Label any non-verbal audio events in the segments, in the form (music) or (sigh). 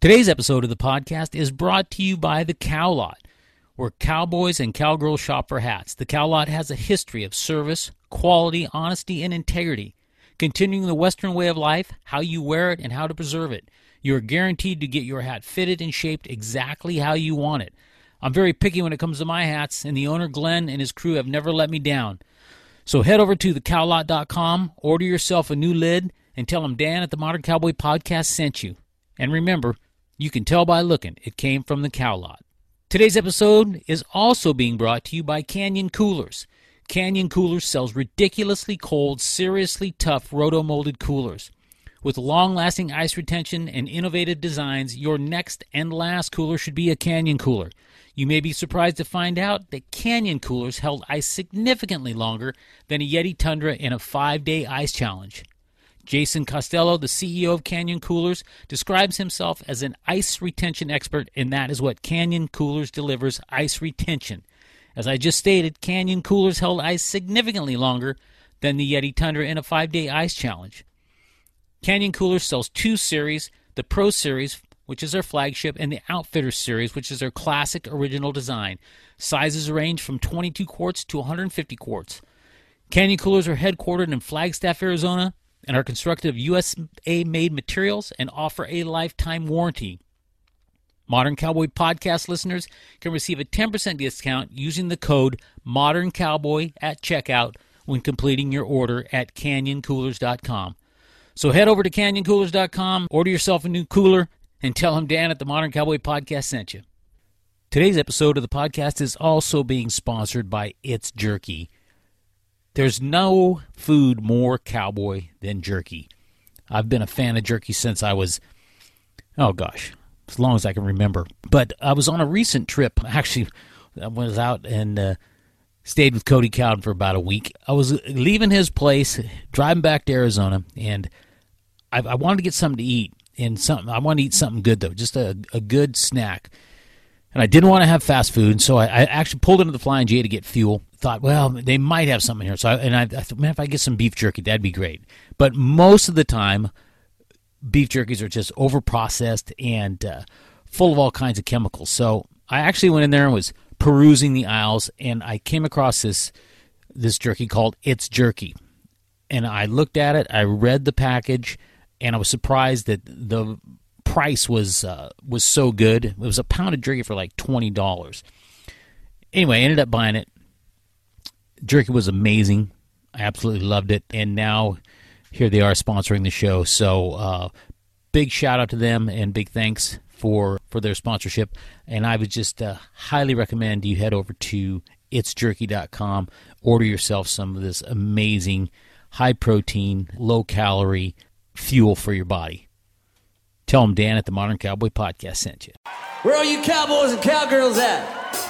Today's episode of the podcast is brought to you by The Cow Lot, where cowboys and cowgirls shop for hats. The Cow Lot has a history of service, quality, honesty, and integrity, continuing the Western way of life, how you wear it, and how to preserve it. You are guaranteed to get your hat fitted and shaped exactly how you want it. I'm very picky when it comes to my hats, and the owner, Glenn, and his crew have never let me down. So head over to thecowlot.com, order yourself a new lid, and tell them Dan at the Modern Cowboy Podcast sent you. And remember, you can tell by looking, it came from the cow lot. Today's episode is also being brought to you by Canyon Coolers. Canyon Coolers sells ridiculously cold, seriously tough roto molded coolers. With long lasting ice retention and innovative designs, your next and last cooler should be a Canyon cooler. You may be surprised to find out that Canyon coolers held ice significantly longer than a Yeti Tundra in a five day ice challenge. Jason Costello, the CEO of Canyon Coolers, describes himself as an ice retention expert, and that is what Canyon Coolers delivers ice retention. As I just stated, Canyon Coolers held ice significantly longer than the Yeti Tundra in a five day ice challenge. Canyon Coolers sells two series the Pro Series, which is their flagship, and the Outfitter Series, which is their classic original design. Sizes range from 22 quarts to 150 quarts. Canyon Coolers are headquartered in Flagstaff, Arizona, and are constructed of USA made materials and offer a lifetime warranty. Modern Cowboy podcast listeners can receive a 10% discount using the code Modern Cowboy at checkout when completing your order at canyoncoolers.com. So head over to canyoncoolers.com, order yourself a new cooler, and tell them Dan at the Modern Cowboy Podcast sent you. Today's episode of the podcast is also being sponsored by It's Jerky. There's no food more cowboy than jerky. I've been a fan of jerky since I was, oh gosh, as long as I can remember. But I was on a recent trip. (laughs) Actually, I was out and uh, stayed with Cody Cowden for about a week. I was leaving his place, driving back to Arizona, and I, I wanted to get something to eat. And something I wanted to eat something good though, just a, a good snack. And I didn't want to have fast food, so I, I actually pulled into the Flying J to get fuel. Thought, well, they might have something here. So, I, and I, I thought, man, if I get some beef jerky, that'd be great. But most of the time, beef jerkies are just over processed and uh, full of all kinds of chemicals. So I actually went in there and was perusing the aisles, and I came across this this jerky called It's Jerky. And I looked at it, I read the package, and I was surprised that the price was uh, was so good. It was a pound of jerky for like twenty dollars. Anyway, I ended up buying it. Jerky was amazing. I absolutely loved it, and now here they are sponsoring the show. So uh, big shout out to them and big thanks for for their sponsorship. And I would just uh, highly recommend you head over to itsjerky.com, order yourself some of this amazing high protein, low calorie fuel for your body. Tell them Dan at the Modern Cowboy Podcast sent you. Where are you cowboys and cowgirls at?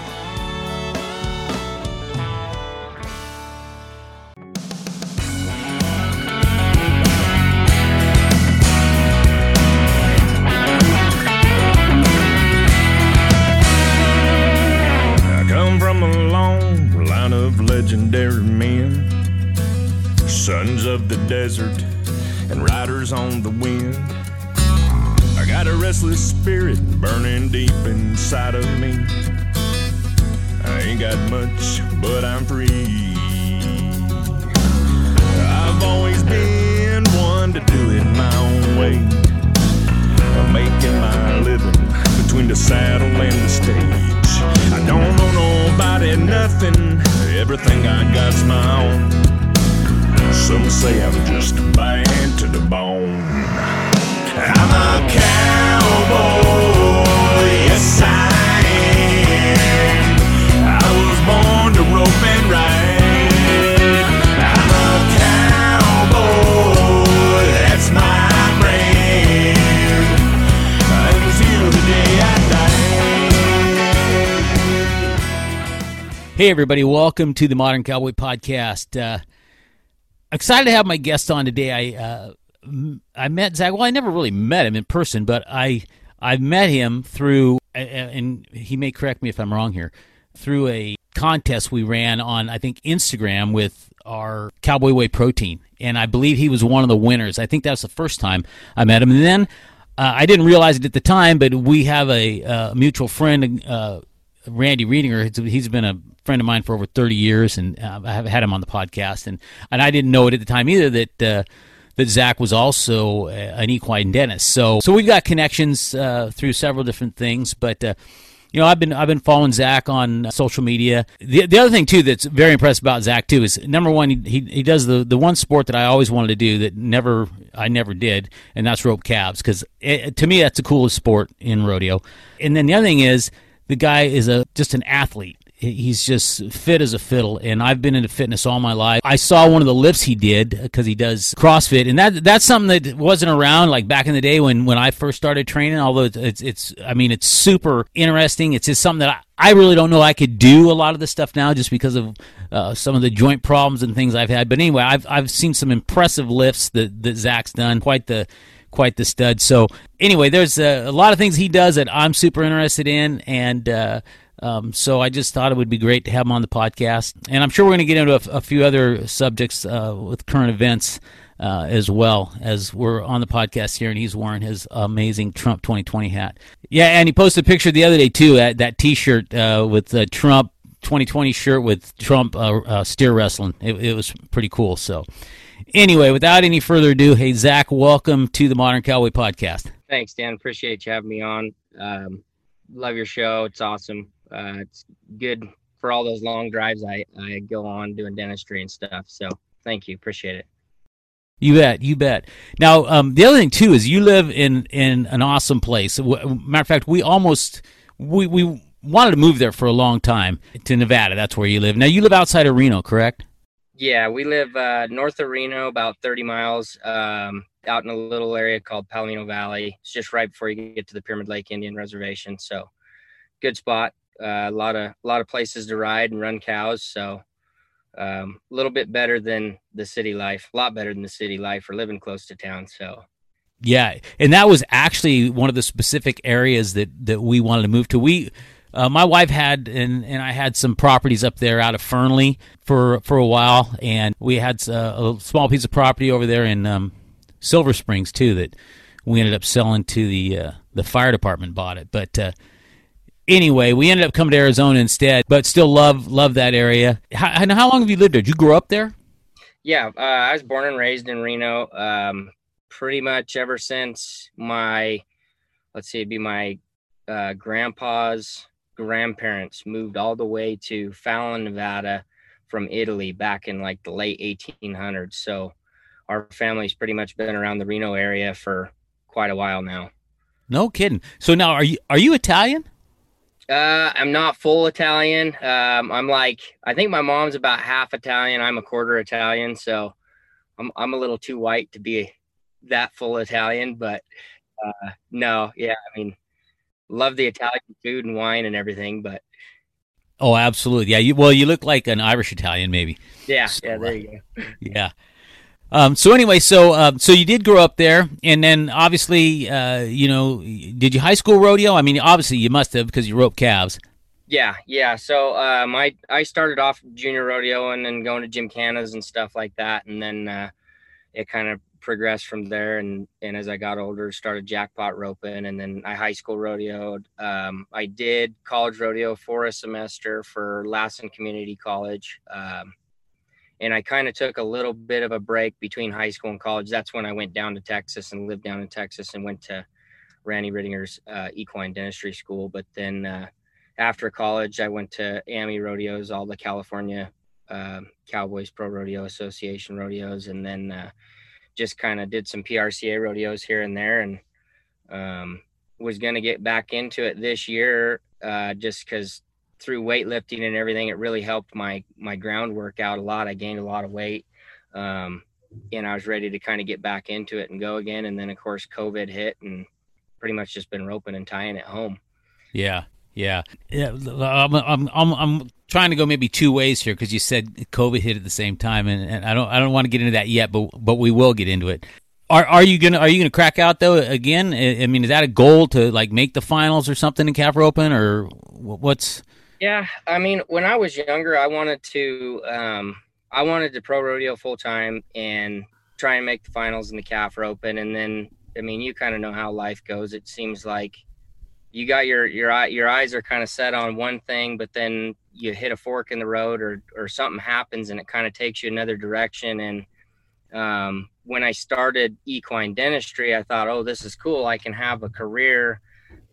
Of the desert and riders on the wind. I got a restless spirit burning deep inside of me. I ain't got much, but I'm free. I've always been one to do it my own way. I'm making my living between the saddle and the stage. I don't owe nobody nothing, everything I got's my own. Some say I'm just to the bone. I'm a cowboy, yes I am. I was born to rope and ride. I'm a cowboy, that's my brand. The day I died. Hey, everybody, welcome to the Modern Cowboy Podcast. Uh, excited to have my guest on today. I uh, I met Zach. Well, I never really met him in person, but I I met him through, and he may correct me if I'm wrong here, through a contest we ran on I think Instagram with our Cowboy Way protein, and I believe he was one of the winners. I think that was the first time I met him, and then uh, I didn't realize it at the time, but we have a, uh, mutual friend, uh, Randy Reedinger. He's been a friend of mine for over 30 years, and uh, I have had him on the podcast, and and I didn't know it at the time either that uh, that Zach was also uh, an equine dentist. So so we've got connections through several different things, but you know, I've been I've been following Zach on social media. The the other thing too that's very impressive about Zach too is number one he he does the the one sport that I always wanted to do that never I never did, and that's rope calves because to me that's the coolest sport in rodeo. And then the other thing is the guy is a just an athlete he's just fit as a fiddle and i've been into fitness all my life i saw one of the lifts he did because he does crossfit and that that's something that wasn't around like back in the day when when i first started training although it's it's, i mean it's super interesting it's just something that I, I really don't know I could do a lot of this stuff now just because of uh, some of the joint problems and things I've had. But anyway, I've I've seen some impressive lifts that that Zach's done. Quite the quite the stud. So anyway, there's a, a lot of things he does that I'm super interested in, and uh, um, so I just thought it would be great to have him on the podcast, and I'm sure we're going to get into a, a few other subjects uh, with current events uh, as well as we're on the podcast here, and he's wearing his amazing Trump 2020 hat. Yeah, and he posted a picture the other day too, at that T-shirt uh, with the Trump 2020 shirt with Trump uh, uh, steer wrestling. It, it was pretty cool. So, anyway, without any further ado, hey Zach, welcome to the Modern Cowboy Podcast. Thanks, Dan. Appreciate you having me on. Um, love your show. It's awesome. Uh, it's good for all those long drives I, I go on doing dentistry and stuff. So thank you. Appreciate it. You bet, you bet. Now, um, the other thing too is you live in in an awesome place. Matter of fact, we almost we we wanted to move there for a long time to Nevada. That's where you live. Now, you live outside of Reno, correct? Yeah, we live uh, north of Reno, about 30 miles, um, out in a little area called Palomino Valley. It's just right before you get to the Pyramid Lake Indian Reservation. So, good spot. Uh, a lot of a lot of places to ride and run cows. So um, a little bit better than the city life, a lot better than the city life for living close to town. So yeah, and that was actually one of the specific areas that that we wanted to move to. We uh, my wife had and, and I had some properties up there out of Fernley for for a while, and we had uh, a small piece of property over there in um, Silver Springs too that we ended up selling to the uh, the fire department. Bought it, but uh, anyway, we ended up coming to Arizona instead, but still love love that area. How, and how long have you lived there? Did you grow up there? Yeah, uh, I was born and raised in Reno. Um, pretty much ever since my, let's see, it'd be my uh, grandpa's grandparents moved all the way to Fallon, Nevada from Italy back in like the late 1800s. So our family's pretty much been around the Reno area for quite a while now. No kidding. So now are you are you Italian? Uh, I'm not full Italian. Um, I'm like, I think my mom's about half Italian. I'm a quarter Italian, so I'm I'm a little too white to be that full Italian. But uh, no, yeah, I mean, love the Italian food and wine and everything. But oh, absolutely, yeah. You, well, you look like an Irish Italian, maybe. Yeah, so, yeah. There you go. yeah. Um, so anyway, so uh, so you did grow up there, and then obviously, uh, you know, did you high school rodeo? I mean, obviously you must have because you roped calves. Yeah, yeah. So um, I I started off junior rodeo and then going to gymkhanas and stuff like that, and then uh, it kind of progressed from there. And and as I got older, started jackpot roping, and then I high school rodeoed. Um, I did college rodeo for a semester for Lassen Community College. Um, and I kind of took a little bit of a break between high school and college. That's when I went down to Texas and lived down in Texas and went to Randy Reedinger's uh, equine dentistry school. But then uh, after college, I went to AMI rodeos, all the California uh, Cowboys Pro Rodeo Association rodeos, and then uh, just kind of did some PRCA rodeos here and there, and um, was going to get back into it this year uh, just because through weightlifting and everything, it really helped my my groundwork out a lot. I gained a lot of weight, um, and I was ready to kind of get back into it and go again. And then of course COVID hit, and pretty much just been roping and tying at home. Yeah, yeah, yeah. I'm I'm I'm, I'm trying to go maybe two ways here because you said COVID hit at the same time, and, and I don't I don't want to get into that yet, but but we will get into it. Are are you gonna are you gonna crack out though again? I mean, is that a goal to like make the finals or something in Calf Roping or what's? Yeah, I mean, when I was younger, I wanted to, um, I wanted to pro rodeo full time and try and make the finals in the calf roping. And then, I mean, you kind of know how life goes. It seems like you got your your eye your eyes are kind of set on one thing, but then you hit a fork in the road or or something happens and it kind of takes you another direction. And um, when I started equine dentistry, I thought, oh, this is cool. I can have a career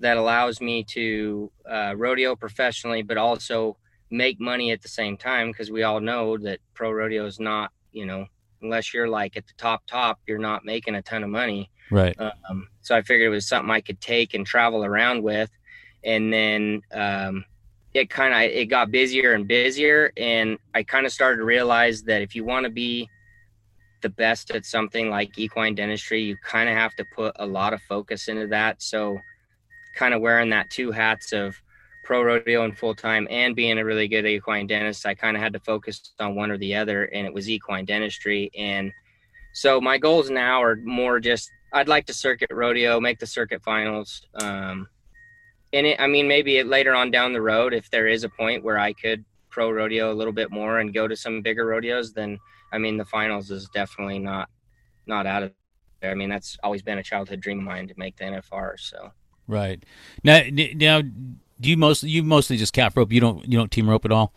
that allows me to uh, rodeo professionally, but also make money at the same time because we all know that pro rodeo is not, you know, unless you're like at the top top, you're not making a ton of money. Right. Um, so I figured it was something I could take and travel around with, and then um, it kind of it got busier and busier, and I kind of started to realize that if you want to be the best at something like equine dentistry, you kind of have to put a lot of focus into that. So kind of wearing that two hats of pro rodeo and full time and being a really good equine dentist, I kind of had to focus on one or the other, and it was equine dentistry. And so my goals now are more just I'd like to circuit rodeo, make the circuit finals. Um, and it, I mean, maybe it, later on down the road, if there is a point where I could pro rodeo a little bit more and go to some bigger rodeos, then I mean, the finals is definitely not not out of there. I mean, that's always been a childhood dream of mine to make the NFR. So Right. Now, now, do you mostly you mostly just calf rope? You don't you don't team rope at all?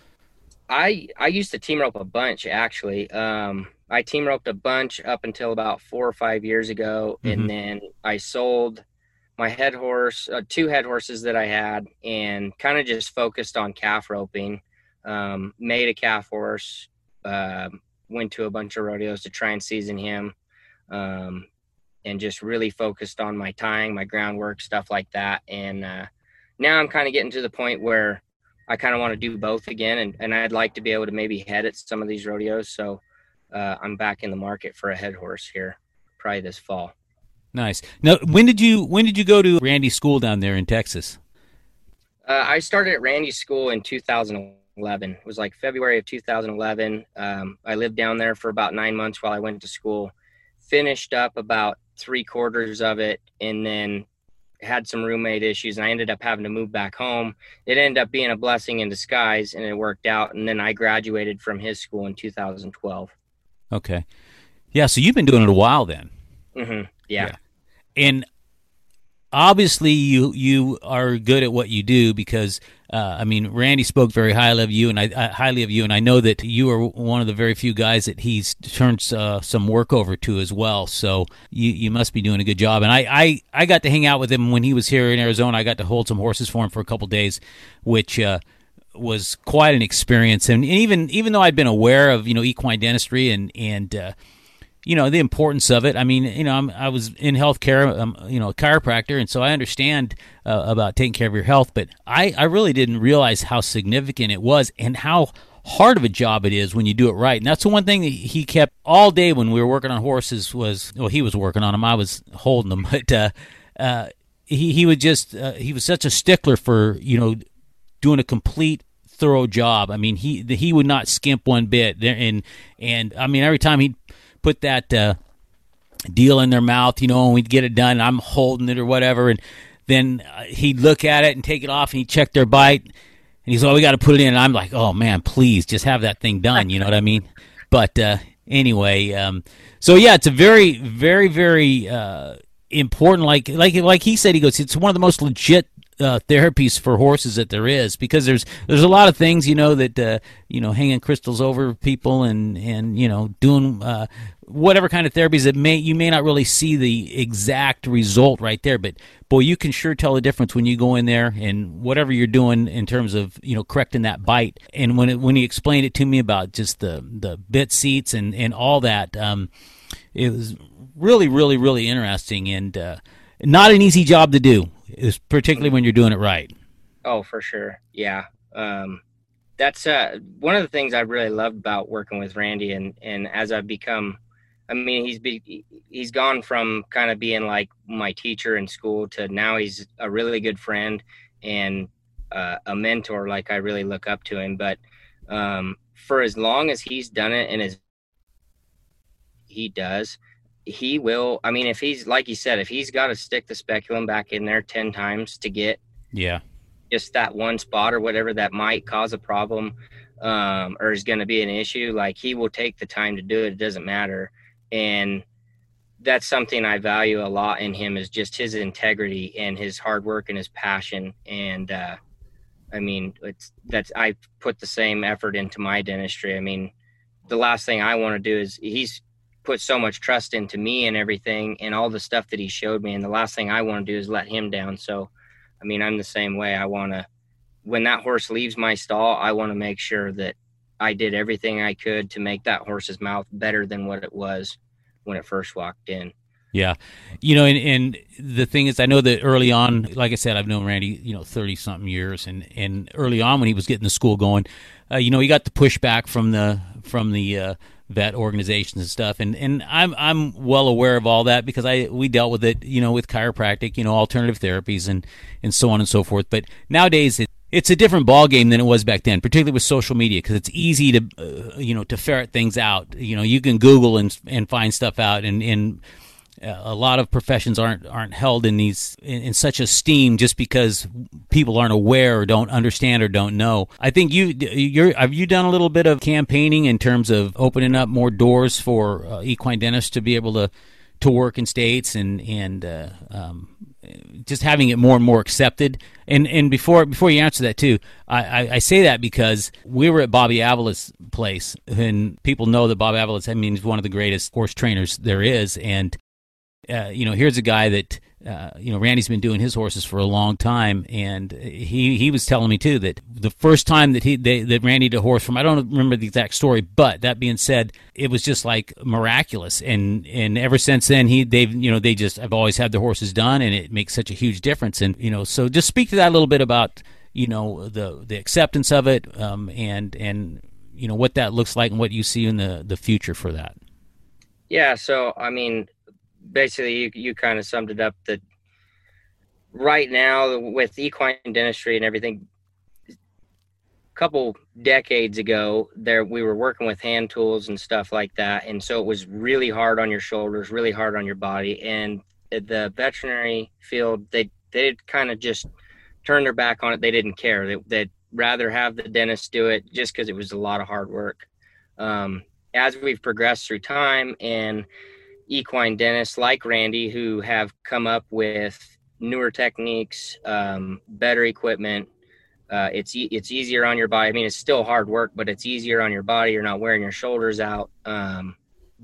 I I used to team rope a bunch actually. Um, I team roped a bunch up until about four or five years ago, Mhm. and then I sold my head horse, uh, two head horses that I had, and kind of just focused on calf roping. Um, made a calf horse, um, went to a bunch of rodeos to try and season him, um, and just really focused on my tying, my groundwork, stuff like that. And uh, now I'm kind of getting to the point where I kind of want to do both again, and, and I'd like to be able to maybe head at some of these rodeos. So uh, I'm back in the market for a head horse here, probably this fall. Nice. Now, when did you when did you go to Randy's school down there in Texas? Uh, I started at Randy's school in 2011. It was like February of 2011. Um, I lived down there for about nine months while I went to school. Finished up about three quarters of it, and then had some roommate issues, and I ended up having to move back home. It ended up being a blessing in disguise, and it worked out. And then I graduated from his school in 2012. Okay. Yeah. So you've been doing it a while then, hmm Yeah. Yeah. and obviously you you are good at what you do because uh, I mean Randy spoke very highly of you and I, I highly of you and I know that you are one of the very few guys that he's turned uh, some work over to as well. So you you must be doing a good job. And I, I I got to hang out with him when he was here in Arizona. I got to hold some horses for him for a couple days which uh, was quite an experience. And, even even though I'd been aware of you know equine dentistry and and uh, you know the importance of it. I mean, you know, I'm, I was in healthcare, um, you know, a chiropractor, and so I understand uh, about taking care of your health. But I, I really didn't realize how significant it was and how hard of a job it is when you do it right. And that's the one thing that he kept all day when we were working on horses was well, he was working on them, I was holding them, (laughs) but uh, uh, he he would just uh, he was such a stickler for you know doing a complete thorough job. I mean, he he would not skimp one bit. And and I mean, every time he'd put that uh, deal in their mouth, you know, and we'd get it done. I'm holding it or whatever, and then uh, he'd look at it and take it off, and he'd check their bite, and he's, "Oh, we got to put it in." And I'm like, "Oh man, please, just have that thing done." You know what I mean? (laughs) But uh, anyway, um, so yeah, it's a very, very, very uh, important. Like, like, like he said, he goes, it's one of the most legit uh, therapies for horses that there is because there's there's a lot of things you know that uh, you know hanging crystals over people and and you know doing uh, whatever kind of therapies that may you may not really see the exact result right there. But boy you can sure tell the difference when you go in there and whatever you're doing in terms of you know correcting that bite. And when it, when he explained it to me about just the the bit seats and and all that um, it was really really really interesting and uh, not an easy job to do is particularly when you're doing it right. Oh, for sure. Yeah. Um, that's uh, one of the things I really loved about working with Randy, and and as I've become, I mean, he's be, he's gone from kind of being like my teacher in school to now he's a really good friend and uh, a mentor. Like I really look up to him. But um, for as long as he's done it, and as he does, he will. I mean, if he's like you said, if he's got to stick the speculum back in there ten times to get yeah just that one spot or whatever that might cause a problem um, or is going to be an issue, like he will take the time to do it. It doesn't matter, and that's something I value a lot in him is just his integrity and his hard work and his passion. And uh, I mean, it's that's I put the same effort into my dentistry. I mean, the last thing I want to do is he's put so much trust into me and everything and all the stuff that he showed me. And the last thing I want to do is let him down. So, I mean, I'm the same way. I want to, when that horse leaves my stall, I want to make sure that I did everything I could to make that horse's mouth better than what it was when it first walked in. Yeah, you know, and, and the thing is, I know that early on, like I said, I've known Randy, you know, thirty something years, and and early on when he was getting the school going, uh, you know, he got the pushback from the from the uh, vet organizations and stuff, and and I'm I'm well aware of all that because I we dealt with it, you know, with chiropractic, you know, alternative therapies and and so on and so forth. But nowadays, it, it's a different ball game than it was back then, particularly with social media, because it's easy to, uh, you know, to ferret things out. You know, you can Google and and find stuff out, and and a lot of professions aren't aren't held in these in, in, such esteem just because people aren't aware or don't understand or don't know. I think you you're have you done a little bit of campaigning in terms of opening up more doors for uh, equine dentists to be able to to work in states and and uh, um, just having it more and more accepted. And and before before you answer that too, I, I, I, say that because we were at Bobby Avila's place, and people know that Bob Avila, I mean, is one of the greatest horse trainers there is, and uh, you know, here's a guy that uh, you know Randy's been doing his horses for a long time, and he he was telling me too that the first time that he they, that Randy did a horse from I don't remember the exact story, but that being said, it was just like miraculous, and and ever since then he they've you know they just have always had their horses done, and it makes such a huge difference, and you know so just speak to that a little bit about you know the the acceptance of it, um, and and you know what that looks like and what you see in the the future for that. Yeah, so I mean basically you, you kind of summed it up that right now with equine dentistry and everything a couple decades ago there we were working with hand tools and stuff like that. And so it was really hard on your shoulders really hard on your body. And the veterinary field they they kind of just turned their back on it. They didn't care. They, they'd rather have the dentist do it just because it was a lot of hard work. Um, as we've progressed through time and equine dentists like Randy who have come up with newer techniques, um, better equipment. Uh, it's e- it's easier on your body. I mean, it's still hard work, but it's easier on your body. You're not wearing your shoulders out. Um,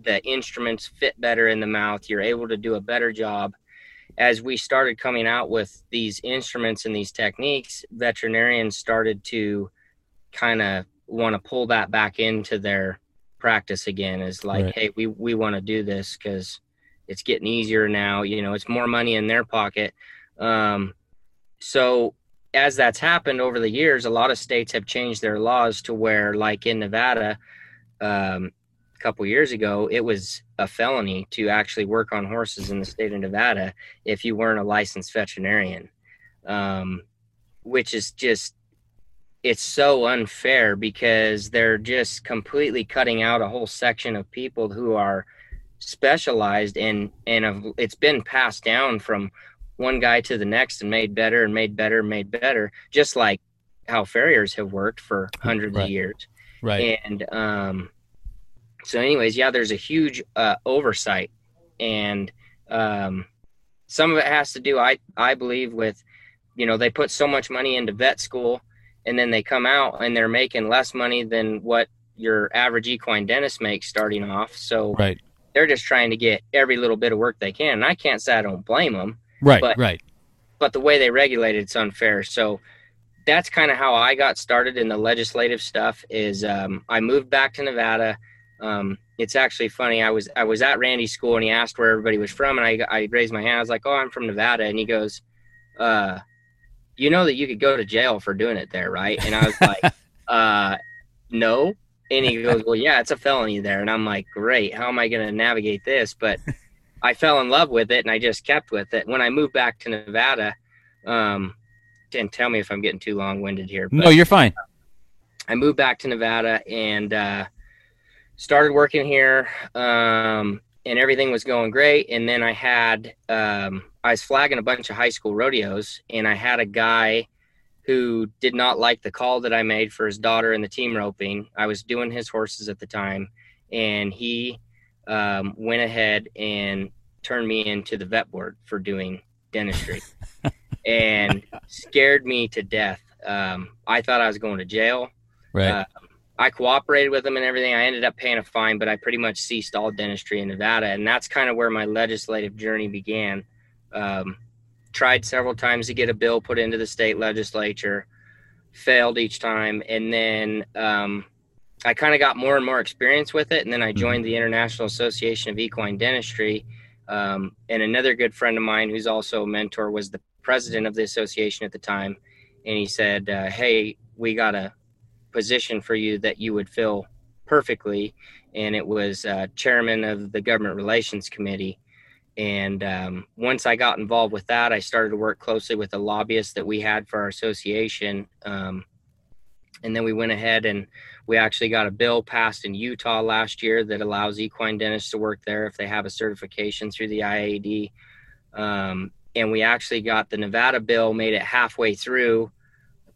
the instruments fit better in the mouth. You're able to do a better job. As we started coming out with these instruments and these techniques, veterinarians started to kind of want to pull that back into their practice again is like right. hey we we want to do this because it's getting easier now you know it's more money in their pocket um, so as that's happened over the years a lot of states have changed their laws to where like in nevada um, a couple years ago it was a felony to actually work on horses in the state of nevada if you weren't a licensed veterinarian um, which is just it's so unfair because they're just completely cutting out a whole section of people who are specialized in and it's been passed down from one guy to the next and made better and made better and made better just like how farriers have worked for hundreds right. of years right and um so anyways yeah there's a huge uh oversight and um some of it has to do i i believe with you know they put so much money into vet school and then they come out and they're making less money than what your average equine dentist makes starting off. So right. they're just trying to get every little bit of work they can. And I can't say I don't blame them. Right, but, right. But the way they regulate it's unfair. So that's kind of how I got started in the legislative stuff. Is um, I moved back to Nevada. Um, it's actually funny. I was I was at Randy's school and he asked where everybody was from, and I I raised my hand. I was like, "Oh, I'm from Nevada," and he goes, uh, you know that you could go to jail for doing it there, right? And I was like, (laughs) uh, no. And he goes, well, yeah, it's a felony there. And I'm like, great. How am I going to navigate this? But I fell in love with it and I just kept with it. When I moved back to Nevada, um, and tell me if I'm getting too long winded here. But, no, you're fine. I moved back to Nevada and, uh, started working here. Um, and everything was going great. And then I had um, I was flagging a bunch of high school rodeos, and I had a guy who did not like the call that I made for his daughter in the team roping. I was doing his horses at the time, and he um, went ahead and turned me into the vet board for doing dentistry, (laughs) and scared me to death. Um, I thought I was going to jail. Right. Uh, I cooperated with them and everything. I ended up paying a fine, but I pretty much ceased all dentistry in Nevada, and that's kind of where my legislative journey began. Um, tried several times to get a bill put into the state legislature, failed each time, and then um, I kind of got more and more experience with it. And then I joined the International Association of Equine Dentistry, um, and another good friend of mine, who's also a mentor, was the president of the association at the time, and he said, uh, "Hey, we got a position for you that you would fill perfectly, and it was uh, chairman of the government relations committee. And um, once I got involved with that, I started to work closely with the lobbyists that we had for our association. Um, and then we went ahead and we actually got a bill passed in Utah last year that allows equine dentists to work there if they have a certification through the IAD. Um, and we actually got the Nevada bill, made it halfway through,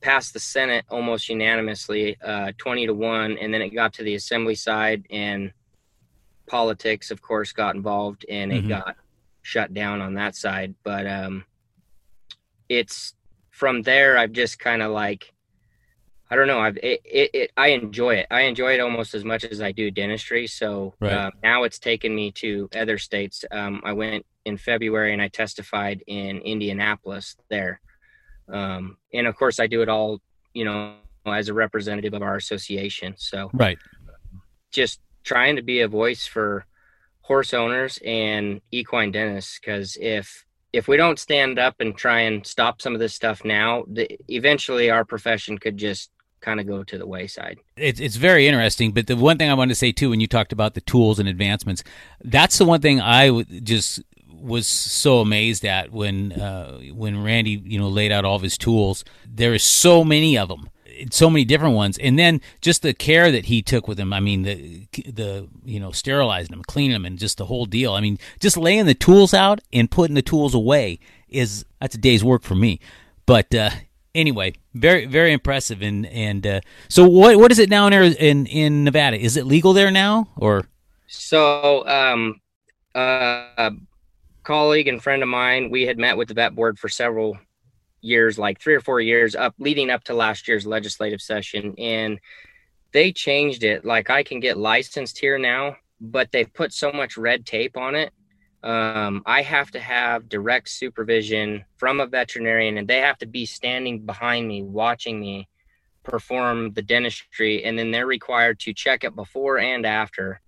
passed the Senate almost unanimously, uh, 20 to 1. And then it got to the assembly side, and politics, of course, got involved and it Mhm. got shut down on that side. But um, it's from there, I've just kind of like, I don't know. I've it, it, it I enjoy it. I enjoy it almost as much as I do dentistry. So Right. uh, now it's taken me to other states. Um, I went in February and I testified in Indianapolis there. Um, and of course, I do it all, you know, as a representative of our association. So Right. just trying to be a voice for horse owners and equine dentists because if if we don't stand up and try and stop some of this stuff now the, eventually our profession could just kind of go to the wayside it's it's very interesting. But the one thing I wanted to say too, when you talked about the tools and advancements, that's the one thing I w- just was so amazed at when uh, when Randy you know laid out all of his tools. There is so many of them, so many different ones, and then just the care that he took with them. I mean the the you know sterilizing them, cleaning them, and just the whole deal. I mean just laying the tools out and putting the tools away is that's a day's work for me. But uh, anyway, very very impressive. And and uh, so what what is it now in in in Nevada? Is it legal there now or? so um uh, a colleague and friend of mine we had met with the vet board for several years like three or four years up leading up to last year's legislative session and they changed it. Like i can get licensed here now but they've put so much red tape on it. Um, i have to have direct supervision from a veterinarian and they have to be standing behind me watching me perform the dentistry and then they're required to check it before and after.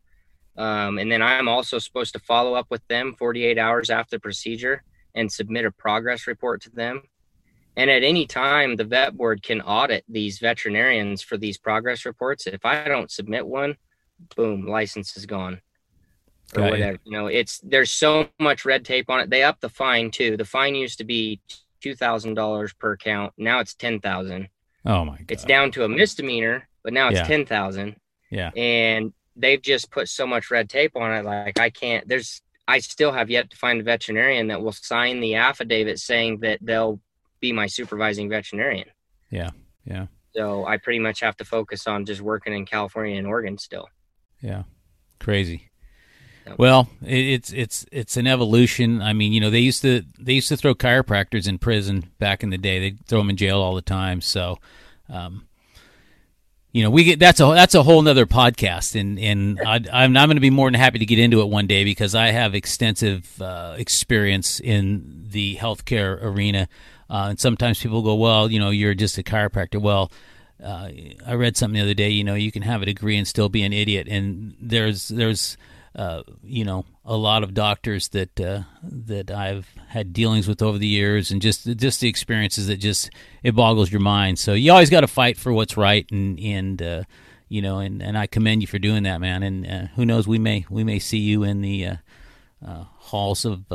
Um, and then i'm also supposed to follow up with them 48 hours after the procedure and submit a progress report to them and at any time the vet board can audit these veterinarians for these progress reports if i don't submit one boom license is gone or Got you. whatever you know it's there's so much red tape on it they up the fine too the fine used to be $2000 per count now it's 10000 Oh my god! it's down to a misdemeanor but now it's Yeah. 10000 Yeah. and they've just put so much red tape on it like i can't there's i still have yet to find a veterinarian that will sign the affidavit saying that they'll be my supervising veterinarian Yeah. Yeah. so i pretty much have to focus on just working in california and oregon still Yeah, crazy. Well, it, it's it's it's an evolution. I mean, you know, they used to they used to throw chiropractors in prison back in the day. They throw them in jail all the time. So, um, you know, we get that's a that's a whole nother podcast, and and I, I'm I'm going to be more than happy to get into it one day because I have extensive uh, experience in the healthcare arena. Uh, and sometimes people go, well, you know, you're just a chiropractor. Well, uh, I read something the other day. You know, you can have a degree and still be an idiot. And there's there's uh, you know a lot of doctors that uh, that I've had dealings with over the years, and just just the experiences that just it boggles your mind. So you always got to fight for what's right, and and uh, you know, and, and I commend you for doing that, man. And uh, who knows, we may we may see you in the uh, halls of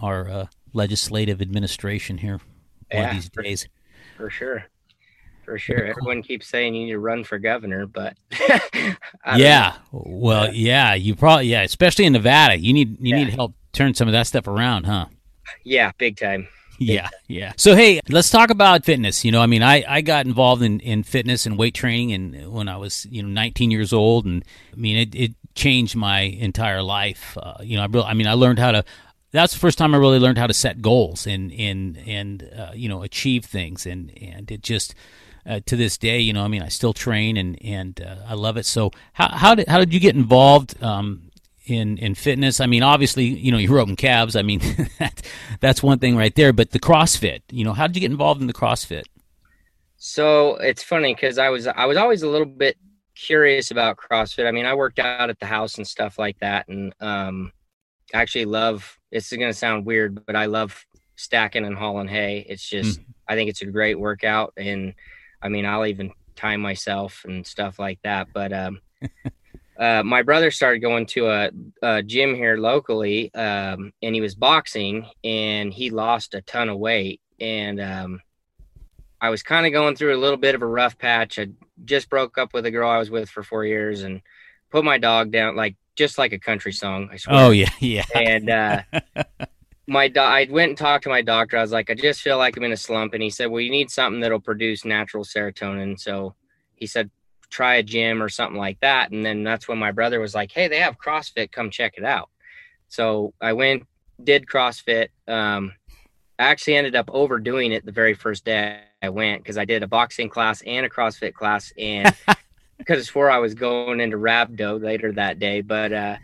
our legislative administration here one Yeah, of these for- days. for sure for sure. Everyone keeps saying you need to run for governor, but (laughs) yeah, well, yeah. yeah, you probably yeah, especially in Nevada, you need you yeah. need help turn some of that stuff around, huh? Yeah, big time. Yeah, yeah. So hey, let's talk about fitness. You know, I mean, I, I got involved in, in fitness and weight training and when I was you know 19 years old, and I mean it, it changed my entire life. Uh, you know, I really, I mean, I learned how to. That's the first time I really learned how to set goals and and and uh, you know achieve things, and and it just. Uh, to this day, you know, I mean, I still train and and uh, I love it. So, how how did how did you get involved? Um, in in fitness. I mean, obviously, you know, you're roping calves. I mean, (laughs) that, that's one thing right there. But the CrossFit, you know, how did you get involved in the CrossFit? So it's funny because I was I was always a little bit curious about CrossFit. I mean, I worked out at the house and stuff like that, and um, actually love. This is gonna sound weird, but I love stacking and hauling hay. It's just mm. I think it's a great workout, and I mean, I'll even time myself and stuff like that. But um, (laughs) uh, my brother started going to a, a gym here locally, um, and he was boxing, and he lost a ton of weight. And um, I was kind of going through a little bit of a rough patch. I just broke up with a girl I was with for four years, and put my dog down, like just like a country song. I swear. Oh yeah, (laughs) yeah. And uh, (laughs) my do- I went and talked to my doctor. I was like, I just feel like I'm in a slump, and he said, Well, you need something that'll produce natural serotonin. So he said, try a gym or something like that. And then that's when my brother was like, Hey, they have CrossFit, come check it out. So I went, did CrossFit. Um, I actually ended up overdoing it the very first day I went because I did a boxing class and a CrossFit class. And (laughs) because it's where I was going into rhabdo later that day. But uh,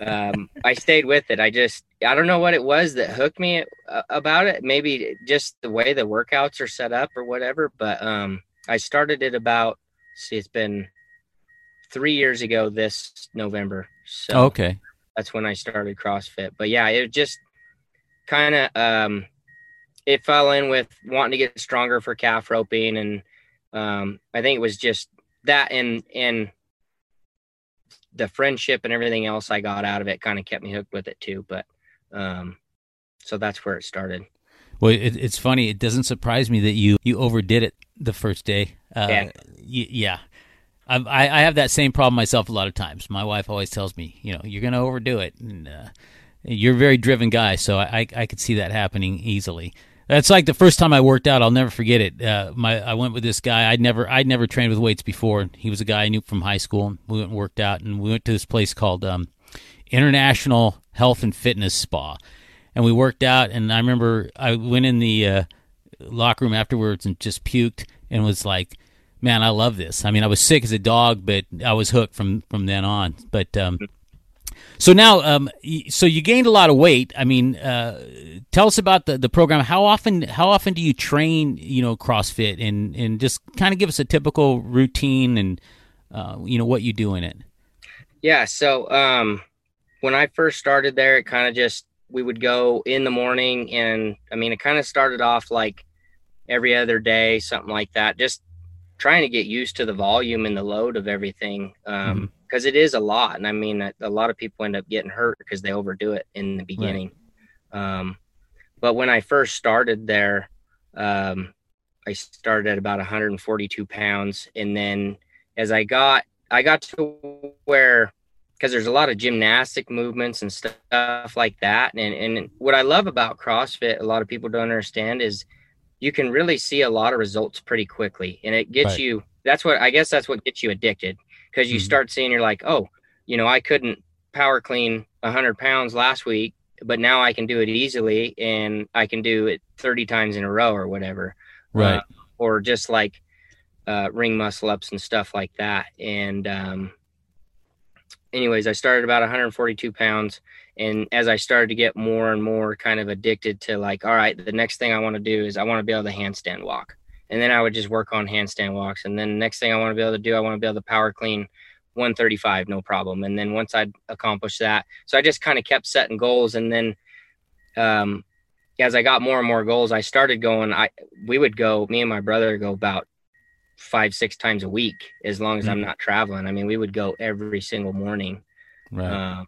um, I stayed with it. I just, I don't know what it was that hooked me uh, about it. Maybe just the way the workouts are set up or whatever. But um, I started it about see, it's been three years ago this November. So okay, that's when I started CrossFit. But yeah, it just kind of um, it fell in with wanting to get stronger for calf roping, and um, I think it was just that and and the friendship and everything else I got out of it kind of kept me hooked with it too. But um, so that's where it started. Well, it, it's funny. It doesn't surprise me that you you overdid it the first day. Uh, yeah. Y- yeah. I, I have that same problem myself a lot of times. My wife always tells me, you know, you're going to overdo it. And uh, you're a very driven guy, so I, I, I could see that happening easily. That's like the first time I worked out. I'll never forget it. Uh, my I went with this guy. I'd never I'd never trained with weights before. He was a guy I knew from high school. We went and worked out, and we went to this place called um, International Health and Fitness Spa, and we worked out. And I remember I went in the uh, locker room afterwards and just puked and was like, "Man, I love this." I mean, I was sick as a dog, but I was hooked from from then on. But um, so now, um, so you gained a lot of weight. I mean, uh, tell us about the, the program. How often how often do you train? You know, CrossFit and and just kind of give us a typical routine and uh, you know what you do in it. Yeah. So um, when I first started there, it kind of just we would go in the morning, and I mean, it kind of started off like every other day, something like that. Just trying to get used to the volume and the load of everything because um, mm-hmm. it is a lot. And I mean, a, a, lot of people end up getting hurt because they overdo it in the beginning. Right. Um, but when I first started there, um, I started at about 142 pounds, and then as I got, I got to where because there's a lot of gymnastic movements and stuff like that. And and what I love about CrossFit, a lot of people don't understand is you can really see a lot of results pretty quickly and it gets right. you that's what i guess that's what gets you addicted because you mm-hmm. start seeing you're like oh you know i couldn't power clean 100 pounds last week but now i can do it easily and i can do it 30 times in a row or whatever right uh, or just like uh, ring muscle ups and stuff like that and um, anyways i started about 142 pounds and as i started to get more and more kind of addicted to like all right the next thing i want to do is i want to be able to handstand walk. And then i would just work on handstand walks. And then the next thing i want to be able to do i want to be able to power clean 135 no problem. And then once i'd accomplished that so i just kind of kept setting goals. And then um as i got more and more goals i started going i we would go me and my brother go about five six times a week as long as mm-hmm. i'm not traveling. I mean we would go every single morning. Right. Uh,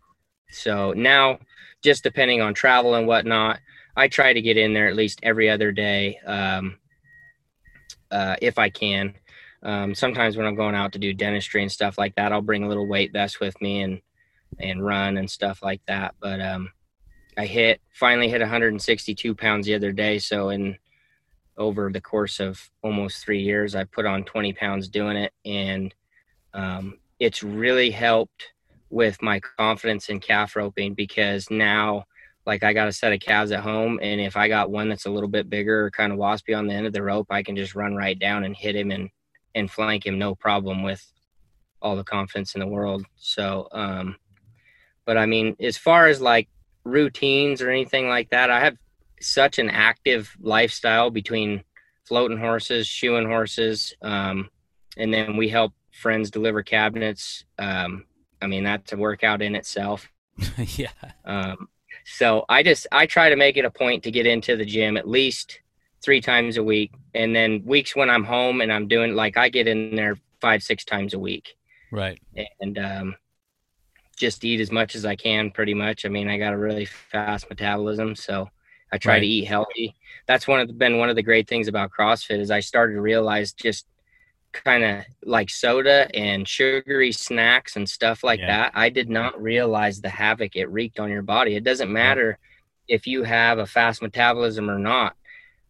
so now, just depending on travel and whatnot, I try to get in there at least every other day. Um, uh, if I can. Um, sometimes when I'm going out to do dentistry and stuff like that, I'll bring a little weight vest with me and and run and stuff like that. But um, I hit finally hit 162 pounds the other day. So in over the course of almost three years, I put on 20 pounds doing it, and um, it's really helped with my confidence in calf roping because now like I got a set of calves at home, and if I got one that's a little bit bigger kind of waspy on the end of the rope, I can just run right down and hit him and and flank him no problem with all the confidence in the world. So, um, but I mean, as far as like routines or anything like that, I have such an active lifestyle between floating horses, shoeing horses, um, and then we help friends deliver cabinets. Um, I mean, that's a workout in itself. (laughs) yeah. Um, so I just I try to make it a point to get into the gym at least three times a week, and then weeks when I'm home and I'm doing like I get in there five six times a week. Right. And um, just eat as much as I can, pretty much. I mean, I got a really fast metabolism, so I try Right. to eat healthy. That's one of the, been one of the great things about CrossFit is I started to realize just kind of like soda and sugary snacks and stuff like Yeah. that. I did not realize the havoc it wreaked on your body. It doesn't matter if you have a fast metabolism or not.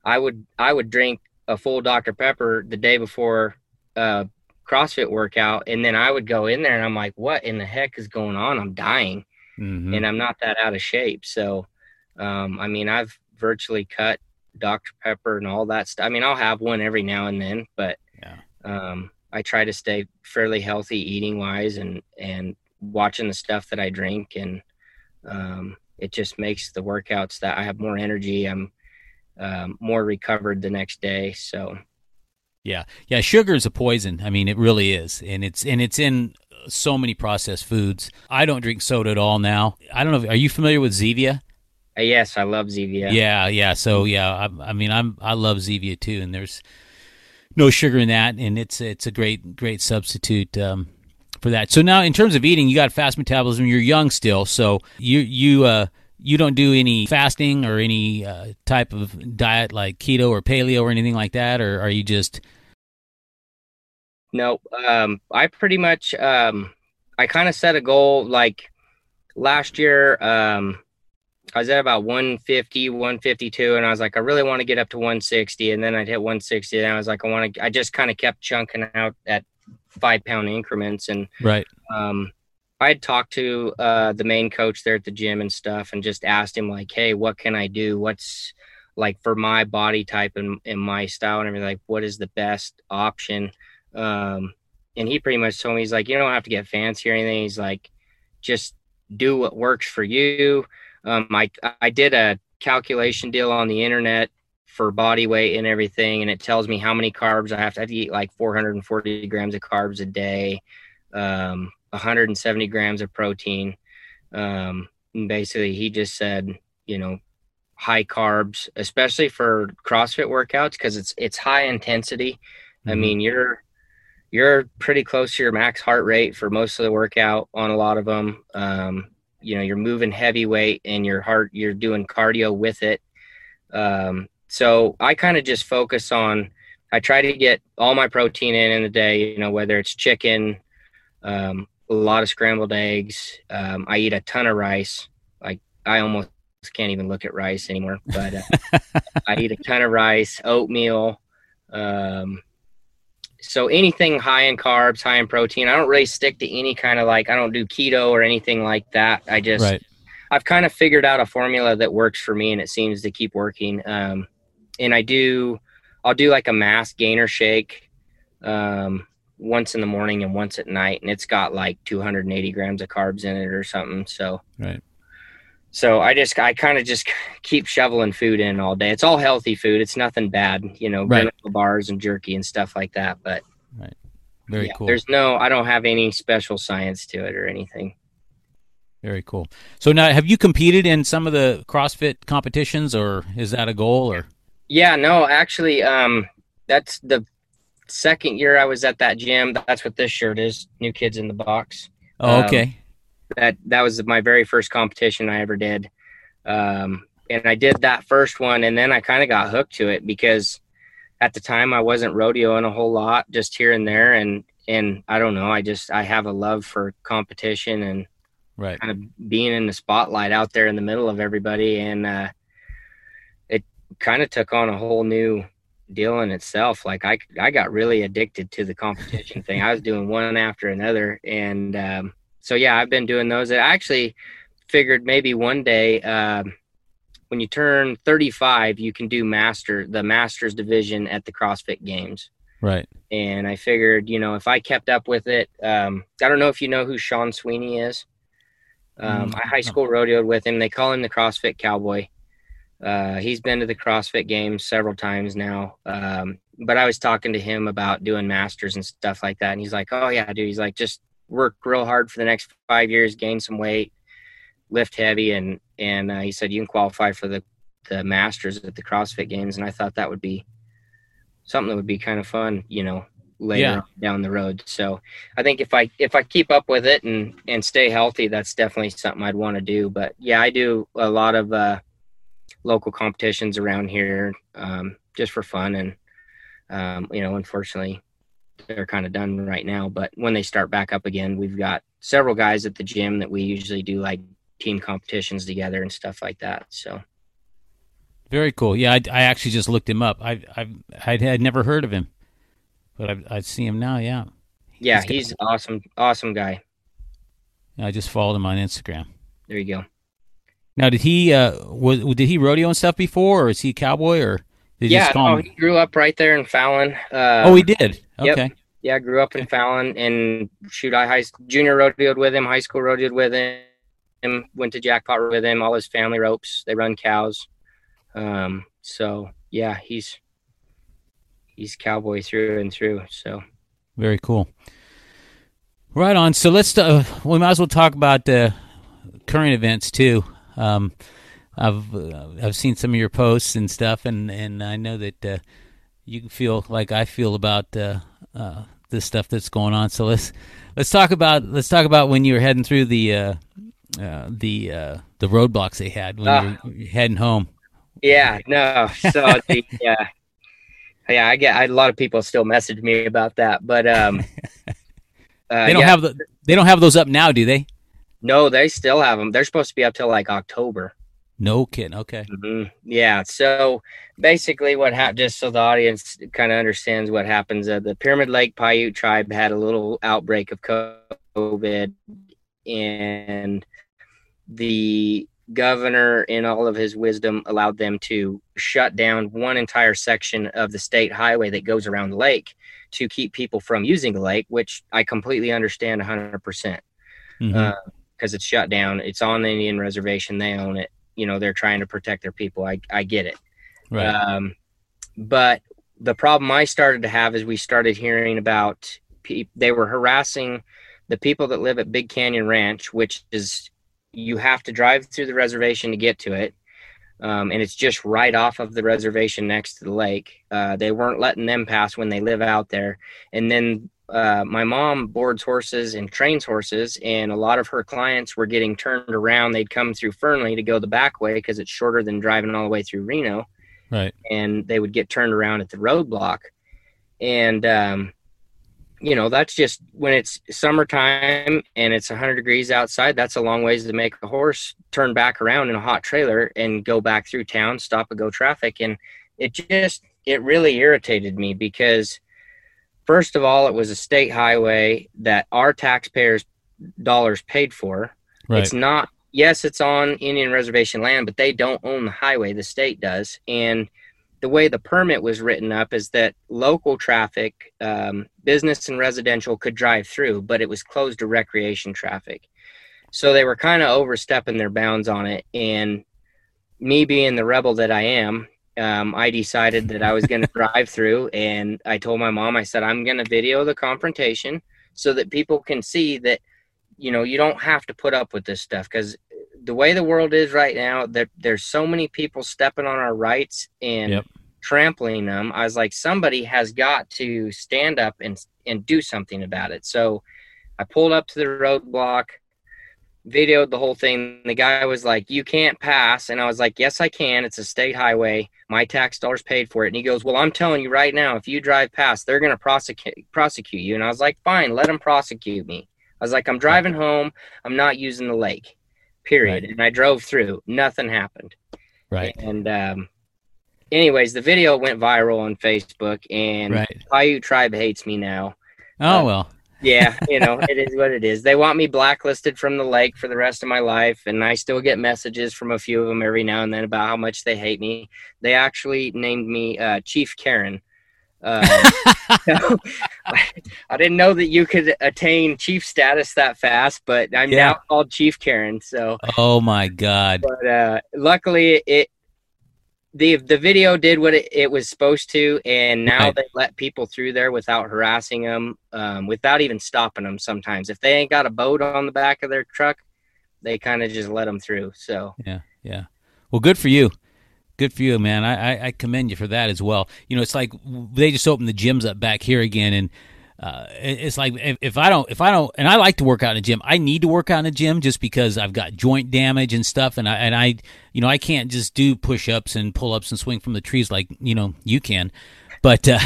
I would I would drink a full Dr Pepper the day before uh, CrossFit workout, and then I would go in there and I'm like, what in the heck is going on? I'm dying Mhm. and I'm not that out of shape. So, um, I mean, I've virtually cut Dr. Pepper and all that stuff. I mean, I'll have one every now and then, but Yeah. Um, I try to stay fairly healthy eating wise and, and watching the stuff that I drink. And um, it just makes the workouts that I have more energy. I'm um, more recovered the next day. So, Yeah, yeah. Sugar is a poison. I mean, it really is, and it's and it's in so many processed foods. I don't drink soda at all now. I don't know. If, are you familiar with Zevia? uh, yes, I love Zevia. Yeah, yeah. So yeah, I, I mean, I'm I love Zevia too, and there's no sugar in that, and it's it's a great great substitute um, for that. So now, in terms of eating, you got fast metabolism. You're young still, so you you uh you don't do any fasting or any uh, type of diet like keto or paleo or anything like that, or are you just No, um, I pretty much um, I kind of set a goal like last year. Um, I was at about 150, 152, and I was like, I really want to get up to 160, and then I'd hit 160, and I was like, I want to. I just kind of kept chunking out at five pound increments, and right? um, I had talked to uh, the main coach there at the gym and stuff, and just asked him like, "Hey, what can I do? What's like for my body type and, and my style and everything? Like, what is the best option?" Um, and he pretty much told me he's like, "You don't have to get fancy or anything." He's like, "Just do what works for you." Um, I I did a calculation deal on the internet for body weight and everything, and it tells me how many carbs I have to, I have to eat like 440 grams of carbs a day. Um, 170 grams of protein. Um, and basically, he just said, you know, high carbs, especially for CrossFit workouts, because it's it's high intensity. I Mhm. mean, you're you're pretty close to your max heart rate for most of the workout on a lot of them. Um, you know, you're moving heavy weight and your heart, you're doing cardio with it. Um, so I kind of just focus on. I try to get all my protein in in the day. You know, whether it's chicken, um, a lot of scrambled eggs. Um, I eat a ton of rice. Like I almost can't even look at rice anymore. But uh, (laughs) I eat a ton of rice, oatmeal. Um, so anything high in carbs, high in protein. I don't really stick to any kind of like I don't do keto or anything like that. I just right. I've kind of figured out a formula that works for me and it seems to keep working. Um, and I do, I'll do like a mass gainer shake um, once in the morning and once at night. And it's got like 280 grams of carbs in it or something. So, Right. So I just, I kind of just keep shoveling food in all day. It's all healthy food. It's nothing bad, you know, Right. bars and jerky and stuff like that. But Very yeah, cool. there's no, I don't have any special science to it or anything. Very cool. So now, have you competed in some of the CrossFit competitions, or is that a goal? Or Yeah, no, actually, um, that's the second year I was at that gym. That's what this shirt is. New Kids in the Box. oh, Um, okay, That that was my very first competition I ever did. Um, and I did that first one, and then I kind of got hooked to it because at the time I wasn't rodeoing a whole lot, just here and there, and and I don't know, I just I have a love for competition and right kind of being in the spotlight out there in the middle of everybody, and uh, it kind of took on a whole new deal in itself. Like I I got really addicted to the competition thing. I was doing one after another, and um, so yeah, I've been doing those. I actually figured maybe one day. Um, when you turn 35, you can do master the masters division at the CrossFit Games. right And I figured, you know, if I kept up with it, um, I don't know if you know who Sean Sweeney is. Um, Mm, I high school rodeoed with him. They call him the CrossFit Cowboy. Uh, he's been to the CrossFit Games several times now. Um, but I was talking to him about doing masters and stuff like that, and he's like, "Oh yeah, dude." He's like, "Just work real hard for the next five years, gain some weight, lift heavy, and and uh, he said you can qualify for the the masters at the CrossFit Games." And I thought that would be something that would be kind of fun, you know, later Yeah. down the road. So I think if I if I keep up with it and and stay healthy, that's definitely something I'd want to do. But yeah, I do a lot of uh, local competitions around here um, just for fun, and um, you know, unfortunately, they're kind of done right now. But when they start back up again, we've got several guys at the gym that we usually do like team competitions together and stuff like that. So very cool yeah i, I actually just looked him up i i i had never heard of him but i i see him now yeah yeah, He's he's awesome, awesome guy. i just followed him on instagram There you go. now did he uh was did he rodeo and stuff before or is he a cowboy or did yeah, no, him he grew up right there in Fallon. Uh, oh he did yep. okay yeah, grew up in Fallon and shoot, I high junior rodeoed with him, high school rodeoed with him, went to jackpot with him, all his family ropes. They run cows. Um, so yeah, he's he's cowboy through and through. So Very cool. Right on. So let's. Uh, we might as well talk about uh, current events too. Um, I've uh, I've seen some of your posts and stuff, and, and I know that uh, you feel like I feel about uh, uh, the stuff that's going on. So let's let's talk about let's talk about when you were heading through the uh, uh, the uh, the roadblocks they had when Ah. you were heading home. yeah, no, so the yeah, (laughs) yeah, I get I, a lot of people still message me about that, but um, (laughs) uh, They don't yeah, have the they don't have those up now, do they? no, they still have them. They're supposed to be up till like October. No kidding. Okay. Mhm. Yeah. So basically, what happened, just so the audience kind of understands what happens, uh, the Pyramid Lake Paiute tribe had a little outbreak of COVID, and the governor, in all of his wisdom, allowed them to shut down one entire section of the state highway that goes around the lake to keep people from using the lake, which I completely understand 100% Mhm. because it's shut down. It's on the Indian reservation. They own it. You know, they're trying to protect their people. I, I get it. Right. Um, but the problem I started to have is we started hearing about pe- they were harassing the people that live at Big Canyon Ranch, which is you have to drive through the reservation to get to it. Um, and it's just right off of the reservation next to the lake. Uh, they weren't letting them pass when they live out there. And then uh, my mom boards horses and trains horses, and a lot of her clients were getting turned around. They'd come through Fernley to go the back way because it's shorter than driving all the way through Reno right. and they would get turned around at the roadblock. And, um, you know, that's just when it's summertime and it's 100 degrees outside, that's a long ways to make a horse turn back around in a hot trailer and go back through town, stop and go traffic. And it just, it really irritated me because, first of all, it was a state highway that our taxpayers' dollars paid for. Right. It's not. Yes, it's on Indian reservation land, but they don't own the highway. The state does. And the way the permit was written up is that local traffic, um, business and residential, could drive through, but it was closed to recreation traffic. So they were kind of overstepping their bounds on it. And me being the rebel that I am, um, I decided that I was going (laughs) to drive through. And I told my mom, I said, I'm going to video the confrontation so that people can see that you know you don't have to put up with this stuff because the way the world is right now there, there's so many people stepping on our rights and Yep. trampling them i was like somebody has got to stand up and and do something about it so i pulled up to the roadblock videoed the whole thing. The guy was like, "You can't pass," and I was like, "Yes, I can. It's a state highway. My tax dollars paid for it." And he goes, "Well, I'm telling you right now, if you drive past, they're gonna prosecute prosecute you." And I was like, "Fine, let them prosecute me." I was like, "I'm driving home. I'm not using the lake." Period. Right. And I drove through. Nothing happened. Right. And um, anyways, the video went viral on Facebook, and Right. Paiute tribe hates me now. Oh well. Yeah, you know, (laughs) it is what it is. They want me blacklisted from the lake for the rest of my life, and I still get messages from a few of them every now and then about how much they hate me. They actually named me uh, Chief Karen. (laughs) Uh, so, I didn't know that you could attain chief status that fast, but I'm Yeah. now called Chief Karen. So, Oh my God. but uh, luckily, it the the video did what it, it was supposed to, and now Right. they let people through there without harassing them, um, without even stopping them. Sometimes, if they ain't got a boat on the back of their truck, they kind of just let them through. So Yeah, yeah. Well, good for you. Good for you, man. I, I, I commend you for that as well. You know, it's like they just opened the gyms up back here again, and uh, it's like if, if I don't, if I don't, and I like to work out in a gym. I need to work out in a gym just because I've got joint damage and stuff, and I and I, you know, I can't just do push ups and pull ups and swing from the trees like you know you can, but. uh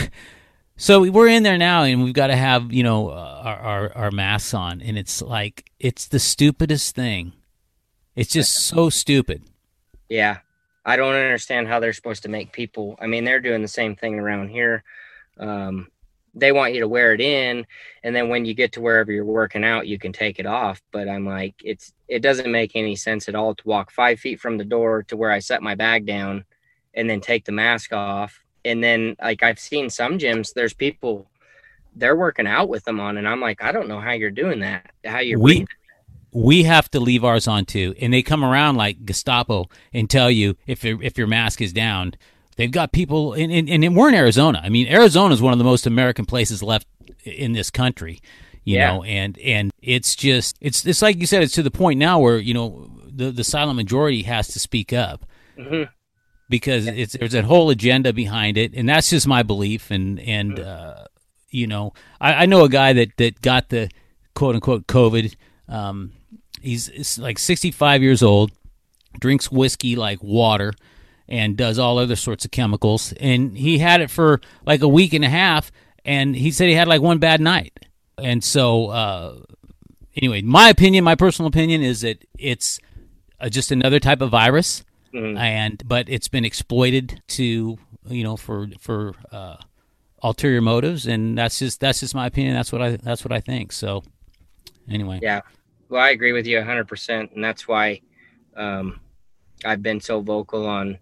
so we're in there now, and we've got to have you know uh, our, our our masks on, and it's like it's the stupidest thing. It's just so stupid. yeah, I don't understand how they're supposed to make people. I mean, they're doing the same thing around here. Um, they want you to wear it in, and then when you get to wherever you're working out, you can take it off. But I'm like, it's it doesn't make any sense at all to walk five feet from the door to where I set my bag down, and then take the mask off. And then, like I've seen some gyms, there's people they're working out with them on, and I'm like, I don't know how you're doing that. How you're we. We have to leave ours on too, and they come around like Gestapo and tell you if your- if your mask is down. They've got people, and, and, and we're in Arizona. I mean, Arizona is one of the most American places left in this country. You Yeah. know, and and it's just it's it's like you said, it's to the point now where you know the the silent majority has to speak up Mhm. because it's there's a whole agenda behind it, and that's just my belief. And and Mm. uh, you know, I, I know a guy that that got the quote unquote COVID. Um, he's like 65 years old, drinks whiskey like water, and does all other sorts of chemicals. And he had it for like a week and a half, and he said he had like one bad night. And so, uh, anyway, my opinion, my personal opinion, is that it's uh, just another type of virus Mhm. and but it's been exploited to you know for for uh, ulterior motives, and that's just that's just my opinion. That's what I that's what I think. So anyway, Yeah. Well, I agree with you 100%. And that's why um, I've been so vocal on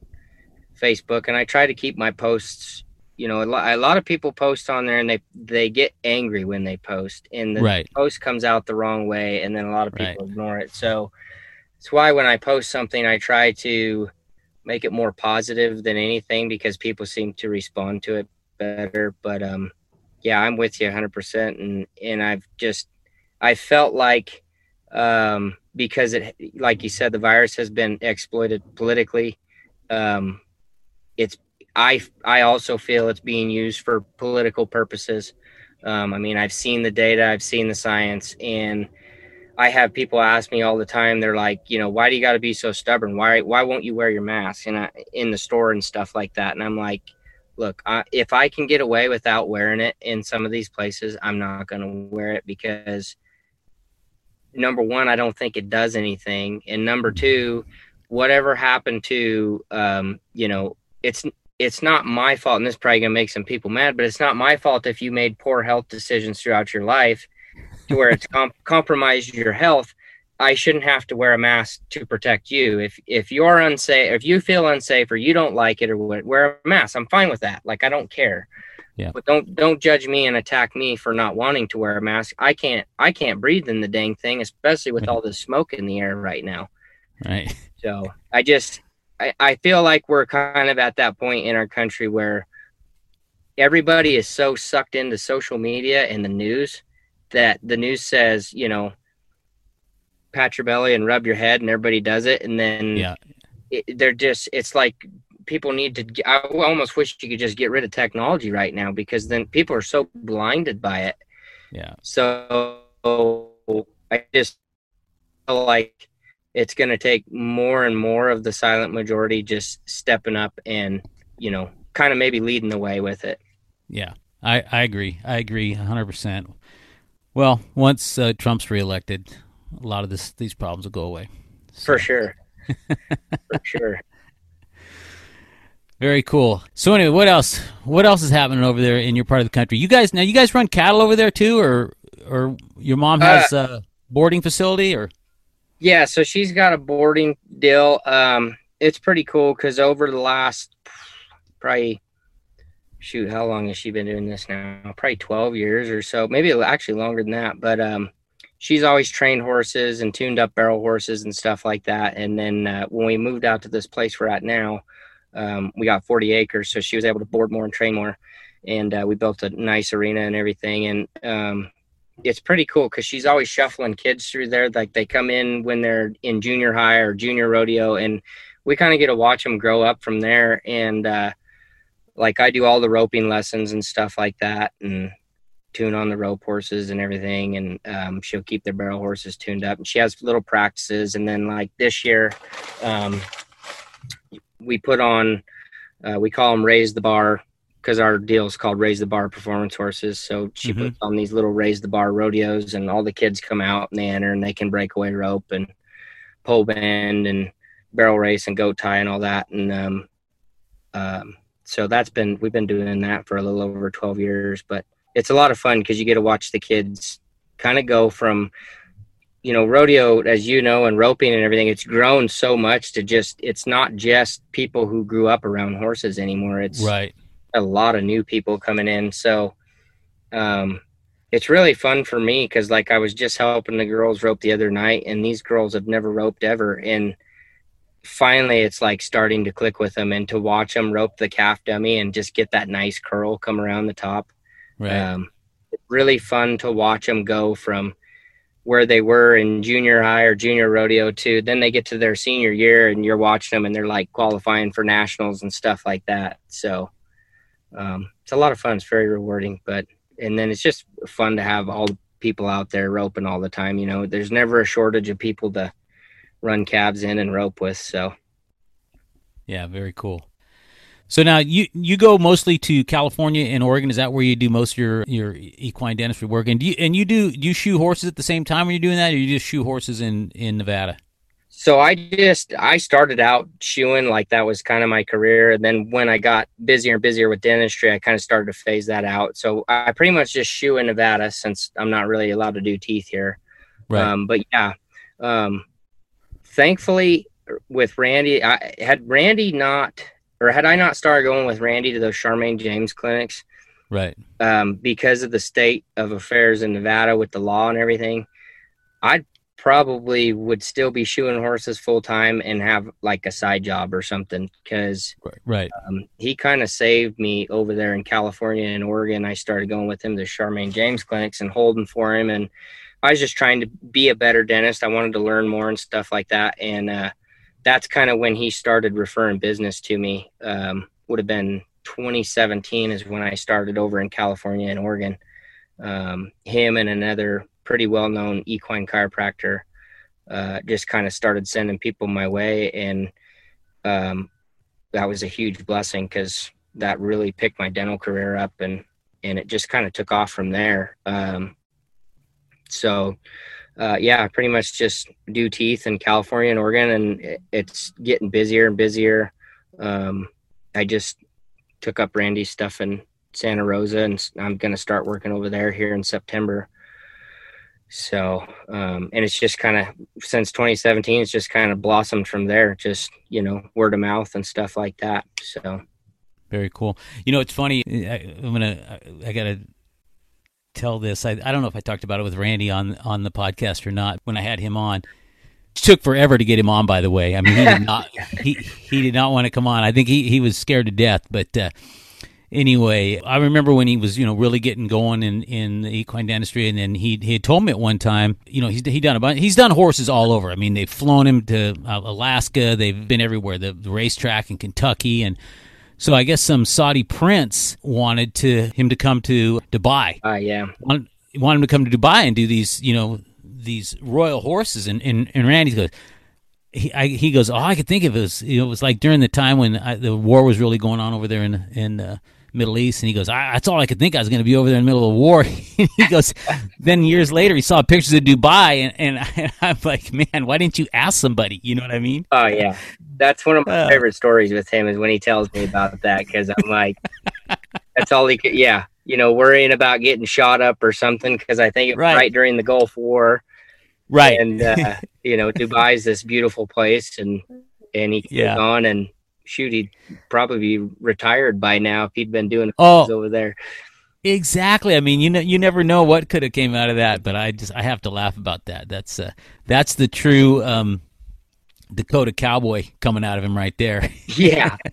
Facebook. And I try to keep my posts, you know, a lot, a lot of people post on there and they, they get angry when they post. And the Right. post comes out the wrong way. And then a lot of Right. people ignore it. So it's why when I post something, I try to make it more positive than anything because people seem to respond to it better. But um, yeah, I'm with you 100%. And, and I've just, I felt like um, because it, like you said, the virus has been exploited politically. Um, it's I I also feel it's being used for political purposes. Um, I mean, I've seen the data, I've seen the science, and I have people ask me all the time. They're like, you know, why do you got to be so stubborn? Why why won't you wear your mask in in the store and stuff like that? And I'm like, look, I, if I can get away without wearing it in some of these places, I'm not going to wear it because number one, I don't think it does anything, and number two, whatever happened to, um, you know, it's it's not my fault, and this is probably gonna make some people mad, but it's not my fault if you made poor health decisions throughout your life to where it's com- (laughs) compromised your health. I shouldn't have to wear a mask to protect you. If if you're unsafe, if you feel unsafe or you don't like it or wear a mask. I'm fine with that. Like I don't care. Yeah. But don't don't judge me and attack me for not wanting to wear a mask. I can't I can't breathe in the dang thing, especially with all the smoke in the air right now. right, (laughs) So I just I, I feel like we're kind of at that point in our country where everybody is so sucked into social media and the news that the news says, you know, pat your belly and rub your head and everybody does it and then yeah, it, they're just it's like people need to i almost wish you could just get rid of technology right now because then people are so blinded by it yeah. so i just feel like it's going to take more and more of the silent majority just stepping up and you know kind of maybe leading the way with it. Yeah, I, I agree. I agree 100%. Well, once uh, Trump's reelected, a lot of this these problems will go away. So. (laughs) For sure. For sure. Very cool. So anyway, what else? What else is happening over there in your part of the country? You guys now, you guys run cattle over there too, or or your mom has uh, a boarding facility, or? Yeah, so she's got a boarding deal. Um, it's pretty cool because over the last probably shoot, how long has she been doing this now? Probably twelve years or so, maybe actually longer than that. But um, she's always trained horses and tuned up barrel horses and stuff like that. And then uh, when we moved out to this place we're at now um, we got 40 acres, so she was able to board more and train more. And uh, we built a nice arena and everything. And um, it's pretty cool because she's always shuffling kids through there. Like they come in when they're in junior high or junior rodeo, and we kind of get to watch them grow up from there. And uh, like I do all the roping lessons and stuff like that, and tune on the rope horses and everything. And um, she'll keep their barrel horses tuned up. And she has little practices. And then like this year, um, we put on, uh, we call them raise the bar because our deal is called raise the bar performance horses. So she mm-hmm. puts on these little raise the bar rodeos, and all the kids come out and they enter and they can break away rope and pole bend and barrel race and goat tie and all that. And um, um, so that's been we've been doing that for a little over 12 years, but it's a lot of fun because you get to watch the kids kind of go from you know, rodeo, as you know, and roping and everything, it's grown so much to just, it's not just people who grew up around horses anymore. It's right. a lot of new people coming in. So, um, it's really fun for me because like I was just helping the girls rope the other night and these girls have never roped ever. And finally it's like starting to click with them and to watch them rope the calf dummy and just get that nice curl come around the top. Right. Um, really fun to watch them go from, where they were in junior high or junior rodeo too. Then they get to their senior year and you're watching them and they're like qualifying for nationals and stuff like that. So um, it's a lot of fun. It's very rewarding, but and then it's just fun to have all the people out there roping all the time. You know, there's never a shortage of people to run calves in and rope with. So yeah, very cool. So now you you go mostly to California and Oregon. Is that where you do most of your, your equine dentistry work? And do you, and you do, do you shoe horses at the same time when you're doing that, or you just shoe horses in in Nevada? So I just I started out shoeing like that was kind of my career, and then when I got busier and busier with dentistry, I kind of started to phase that out. So I pretty much just shoe in Nevada since I'm not really allowed to do teeth here. Right. Um, but yeah, um, thankfully with Randy, I had Randy not or had I not started going with Randy to those Charmaine James clinics, right? Um, because of the state of affairs in Nevada with the law and everything, I probably would still be shoeing horses full time and have like a side job or something. Because right, um, he kind of saved me over there in California and Oregon. I started going with him to Charmaine James clinics and holding for him, and I was just trying to be a better dentist. I wanted to learn more and stuff like that, and uh, that's kind of when he started referring business to me. Um, would have been 2017 is when I started over in California and Oregon. Um, him and another pretty well known equine chiropractor uh, just kind of started sending people my way. And um, that was a huge blessing because that really picked my dental career up and, and it just kind of took off from there. Um, so uh, yeah, pretty much just do teeth in California and Oregon, and it's getting busier and busier. Um, I just took up Randy's stuff in Santa Rosa, and I'm going to start working over there here in September. So, um, and it's just kind of since 2017, it's just kind of blossomed from there, just you know, word of mouth and stuff like that. So, very cool. You know, it's funny. I, I'm gonna, I gotta tell this. I, I don't know if I talked about it with Randy on on the podcast or not when I had him on. It took forever to get him on, by the way. I mean, he did not (laughs) he he did not want to come on. I think he he was scared to death. But uh, anyway, I remember when he was you know really getting going in in the equine dentistry, and then he he had told me at one time, you know, he's he done a bunch. He's done horses all over. I mean, they've flown him to uh, Alaska. They've been everywhere. The, the racetrack in Kentucky and so I guess some Saudi prince wanted to him to come to Dubai. Uh, yeah. Wanted, wanted him to come to Dubai and do these, you know, these royal horses, and and, and Randy goes. He, I, he goes. All I could think of is you know, it was like during the time when I, the war was really going on over there in in uh, Middle East, and he goes, I, "That's all I could think. I was going to be over there in the middle of the war." (laughs) he goes. then years later, he saw pictures of Dubai, and, and, (laughs) I, am like, "Man, why didn't you ask somebody?" You know what I mean? Oh yeah, that's one of my uh, favorite stories with him is when he tells me about that because I'm like, that's all he could. Yeah, you know, worrying about getting shot up or something because I think it was right. right during the Gulf War right and uh, (laughs) you know dubai's this beautiful place and and he yeah. on and shoot he'd probably be retired by now if he'd been doing oh. over there. Exactly. I mean you know you never know what could have came out of that but i just i have to laugh about that. That's uh that's the true um dakota cowboy coming out of him right there. (laughs) Yeah. (laughs)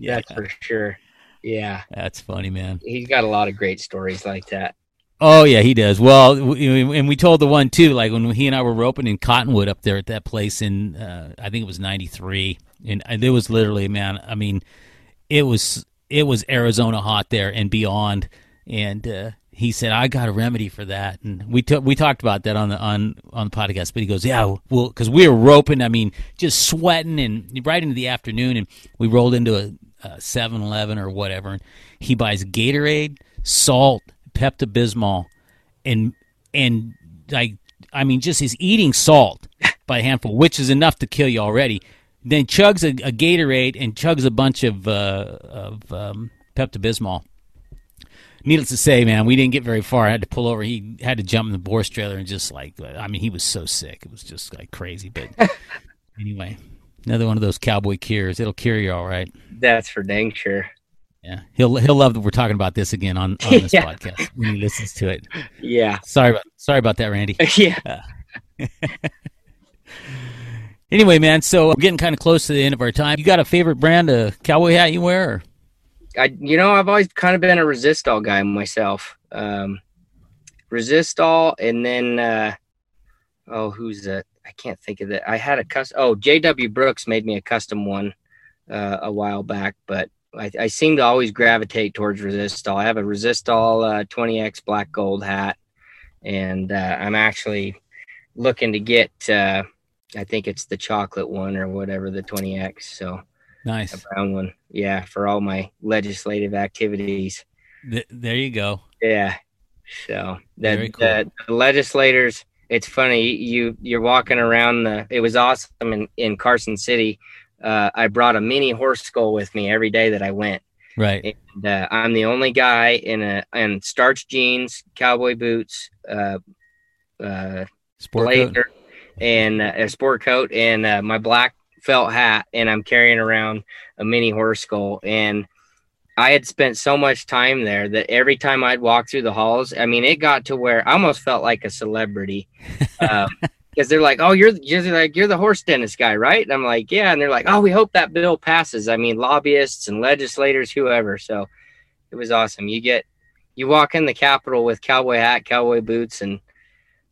Yeah. that's for sure. Yeah. That's funny man. He's got a lot of great stories like that Oh yeah, he does. Well, and we told the one too, like when he and I were roping in Cottonwood up there at that place in, uh, I think it was '93, and it was literally, man. I mean, it was it was Arizona hot there and beyond, and uh, he said, "I got a remedy for that." And we t- we talked about that on the on on the podcast. But he goes, "Yeah, well, because we were roping. I mean, just sweating and right into the afternoon, and we rolled into a, a 7-Eleven or whatever. And he buys Gatorade, salt." Pepto Bismol, and and like I mean, just his eating salt by a handful, which is enough to kill you already. Then chugs a, a Gatorade and chugs a bunch of uh, of um, Pepto Bismol. Needless to say, man, we didn't get very far. I had to pull over. He had to jump in the Boris trailer and just like, I mean, he was so sick. It was just like crazy. But (laughs) anyway, another one of those cowboy cures. It'll cure you all right. That's for dang sure. Yeah, he'll he'll love that we're talking about this again on, on this (laughs) yeah. podcast when he listens to it. Yeah. Sorry about sorry about that, Randy. (laughs) yeah. Uh, (laughs) anyway, man, so we're getting kind of close to the end of our time. You got a favorite brand of cowboy hat you wear? Or? I you know I've always kind of been a Resistol guy myself. Um, Resistol, and then uh, oh, who's that? I can't think of that. I had a custom. Oh, J.W. Brooks made me a custom one uh, a while back, but I, I, seem to always gravitate towards Resistol. I have a Resistol uh, 20x black gold hat, and uh, I'm actually looking to get. Uh, I think it's the chocolate one or whatever the 20x. So nice, a brown one. Yeah, for all my legislative activities. Th- there you go. Yeah. So the, cool. the, the legislators. It's funny you you're walking around the. It was awesome in in Carson City uh, I brought a mini horse skull with me every day that I went. Right. And, uh, I'm the only guy in a in starch jeans, cowboy boots, uh, uh, sport blazer, coat. and uh, a sport coat, and uh, my black felt hat, and I'm carrying around a mini horse skull. And I had spent so much time there that every time I'd walk through the halls, I mean, it got to where I almost felt like a celebrity. (laughs) Um, because they're like, "Oh, you're you're like you're the horse dentist guy, right?" And I'm like, "Yeah," and they're like, "Oh, we hope that bill passes." I mean, lobbyists and legislators, whoever. So it was awesome. You get you walk in the Capitol with cowboy hat, cowboy boots, and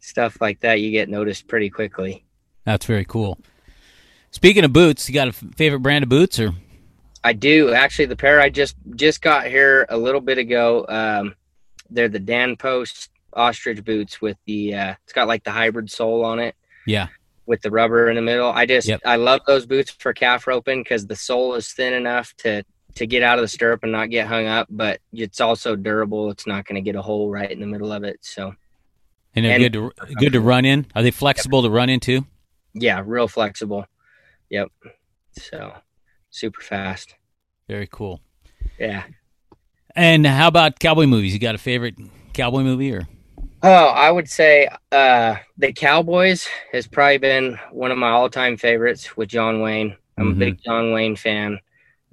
stuff like that. You get noticed pretty quickly. That's very cool. Speaking of boots, you got a favorite brand of boots or? I do actually. The pair I just just got here a little bit ago. Um, they're the Dan Post ostrich boots with the uh, it's got like the hybrid sole on it. Yeah. With the rubber in the middle. I just yep. I love those boots for calf roping because the sole is thin enough to to get out of the stirrup and not get hung up, but it's also durable. It's not going to get a hole right in the middle of it. So. And they're and, good to good to run in. Are they flexible yep. to run into? Yeah, real flexible. Yep. So, super fast. Very cool. Yeah. And how about cowboy movies? You got a favorite cowboy movie or? Oh, I would say uh, the Cowboys has probably been one of my all-time favorites with John Wayne. I'm mm-hmm. a big John Wayne fan.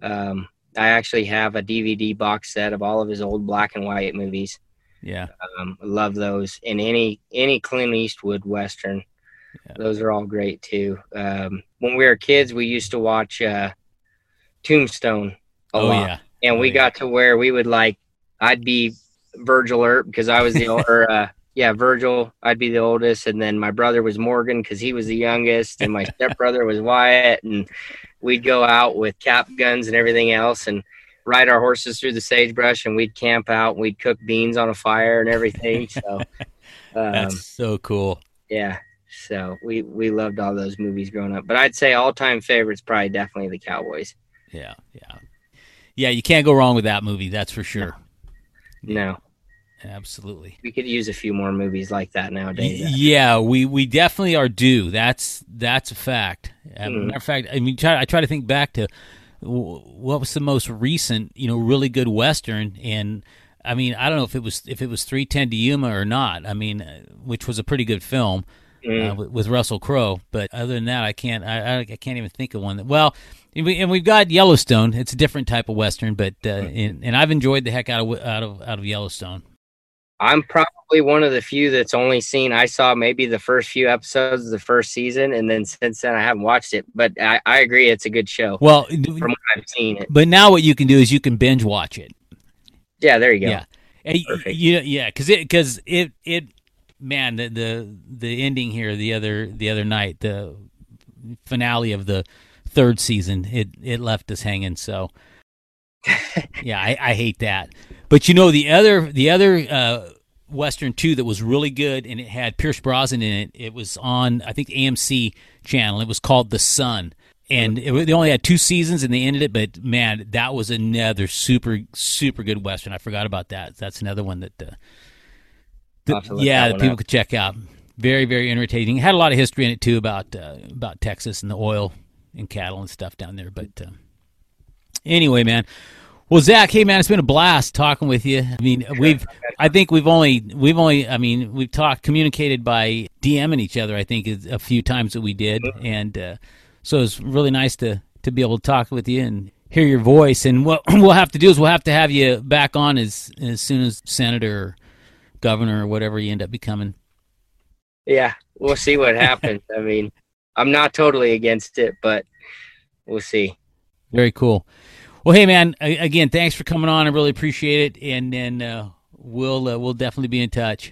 Um, I actually have a DVD box set of all of his old black and white movies. Yeah, um, love those. And any any Clint Eastwood western, yeah. those are all great too. Um, when we were kids, we used to watch uh, Tombstone a oh, lot, yeah. and oh, we yeah. got to where we would like. I'd be Virgil Earp because I was the or uh, yeah Virgil. I'd be the oldest, and then my brother was Morgan because he was the youngest, and my (laughs) stepbrother was Wyatt, and we'd go out with cap guns and everything else, and ride our horses through the sagebrush, and we'd camp out, and we'd cook beans on a fire and everything. So (laughs) um, that's so cool. Yeah. So we we loved all those movies growing up. But I'd say all time favorites probably definitely the Cowboys. Yeah, yeah, yeah. You can't go wrong with that movie. That's for sure. No. Absolutely. We could use a few more movies like that nowadays. Y- yeah, we, we definitely are due. That's that's a fact. As a Mm. matter of fact, I mean, try, I try to think back to what was the most recent, you know, really good western, and I mean, I don't know if it was if it was three ten to Yuma or not. I mean, uh, which was a pretty good film Mm. uh, with, with Russell Crowe. But other than that, I can't I, I, can't even think of one that well. And, we, and we've got Yellowstone. It's a different type of western, but uh, and, and I've enjoyed the heck out of out of out of Yellowstone. I'm probably one of the few that's only seen. I saw maybe the first few episodes of the first season, and then since then I haven't watched it. But I, I agree, it's a good show Well, from what I've seen it. but now what you can do is you can binge watch it. Yeah, there you go. Yeah, And y- Perfect. you- yeah, because it because it it man the the the ending here the other the other night the finale of the third season it it left us hanging so (laughs) yeah I, I hate that but you know the other the other uh western too that was really good and it had Pierce Brosnan in it. It was on I think AMC channel. It was called The Son. And it, they only had two seasons and they ended it but man that was another super super good western. I forgot about that. That's another one that uh, I'll have to look yeah that that people up. could check out. Very very entertaining. Had a lot of history in it too about uh, about Texas and the oil and cattle and stuff down there but uh, anyway man well zach hey man it's been a blast talking with you i mean we've i think we've only we've only i mean we've talked communicated by dming each other i think a few times that we did and uh, so it's really nice to to be able to talk with you and hear your voice and what (clears throat) we'll have to do is we'll have to have you back on as as soon as senator or governor or whatever you end up becoming Yeah, we'll see what happens. (laughs) I mean, I'm not totally against it, but we'll see. Very cool. Well, hey man, again, thanks for coming on. I really appreciate it, and then uh, we'll uh, we'll definitely be in touch.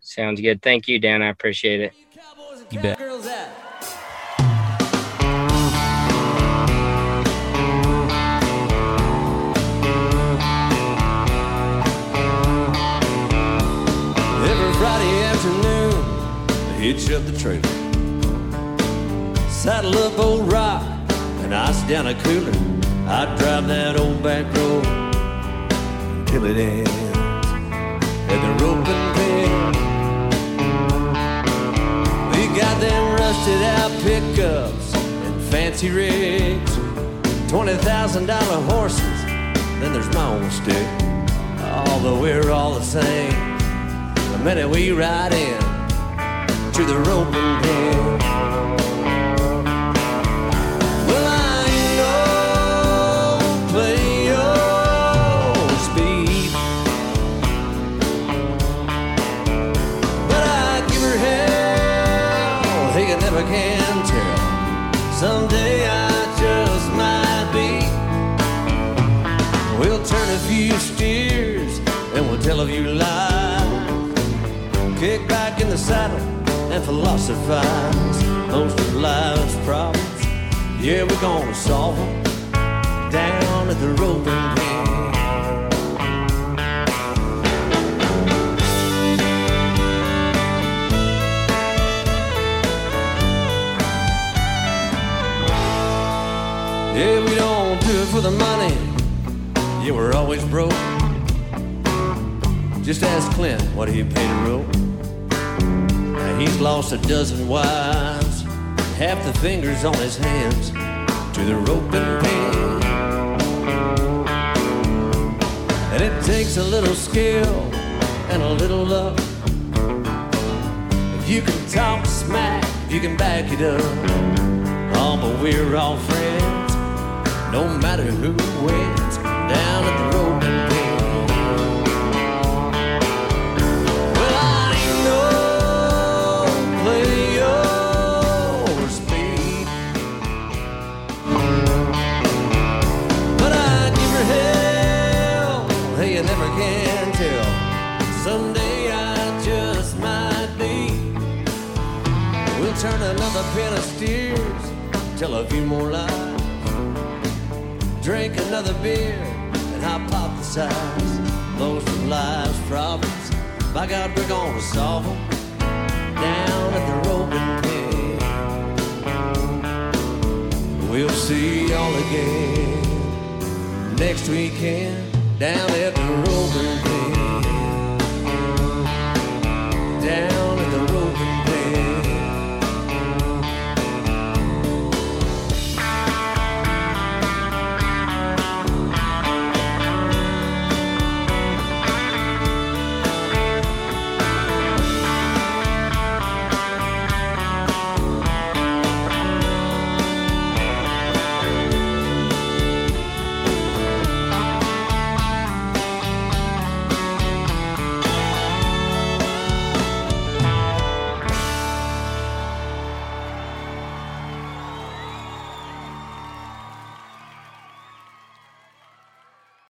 Sounds good. Thank you, Dan. I appreciate it. You bet. Every Friday afternoon, I hitch up the trailer. Saddle up old rock and ice down a cooler. I drive that old back road until it ends at the roping pen. We got them rusted out pickups and fancy rigs, twenty thousand dollar horses. Then there's my own stick. Although we're all the same, the minute we ride in to the roping pen. Well, tell a few lies. Kick back in the saddle and philosophize. Most of life's problems, yeah, we're gonna solve them down at the roping pen. Yeah, we don't do it for the money. Yeah, we're always broke. Just ask Clint what he paid a rope. He's lost a dozen wives, half the fingers on his hands to the rope and pen. And it takes a little skill and a little luck. If you can talk smack, you can back it up. Oh, but we're all friends, no matter who wins down at the roping piano steers till I more lies, Drink another beer and hypothesize those are life's problems. By God, we're gonna solve them down at the roping pit. We'll see y'all again next weekend down at the roping pit. Down at the roping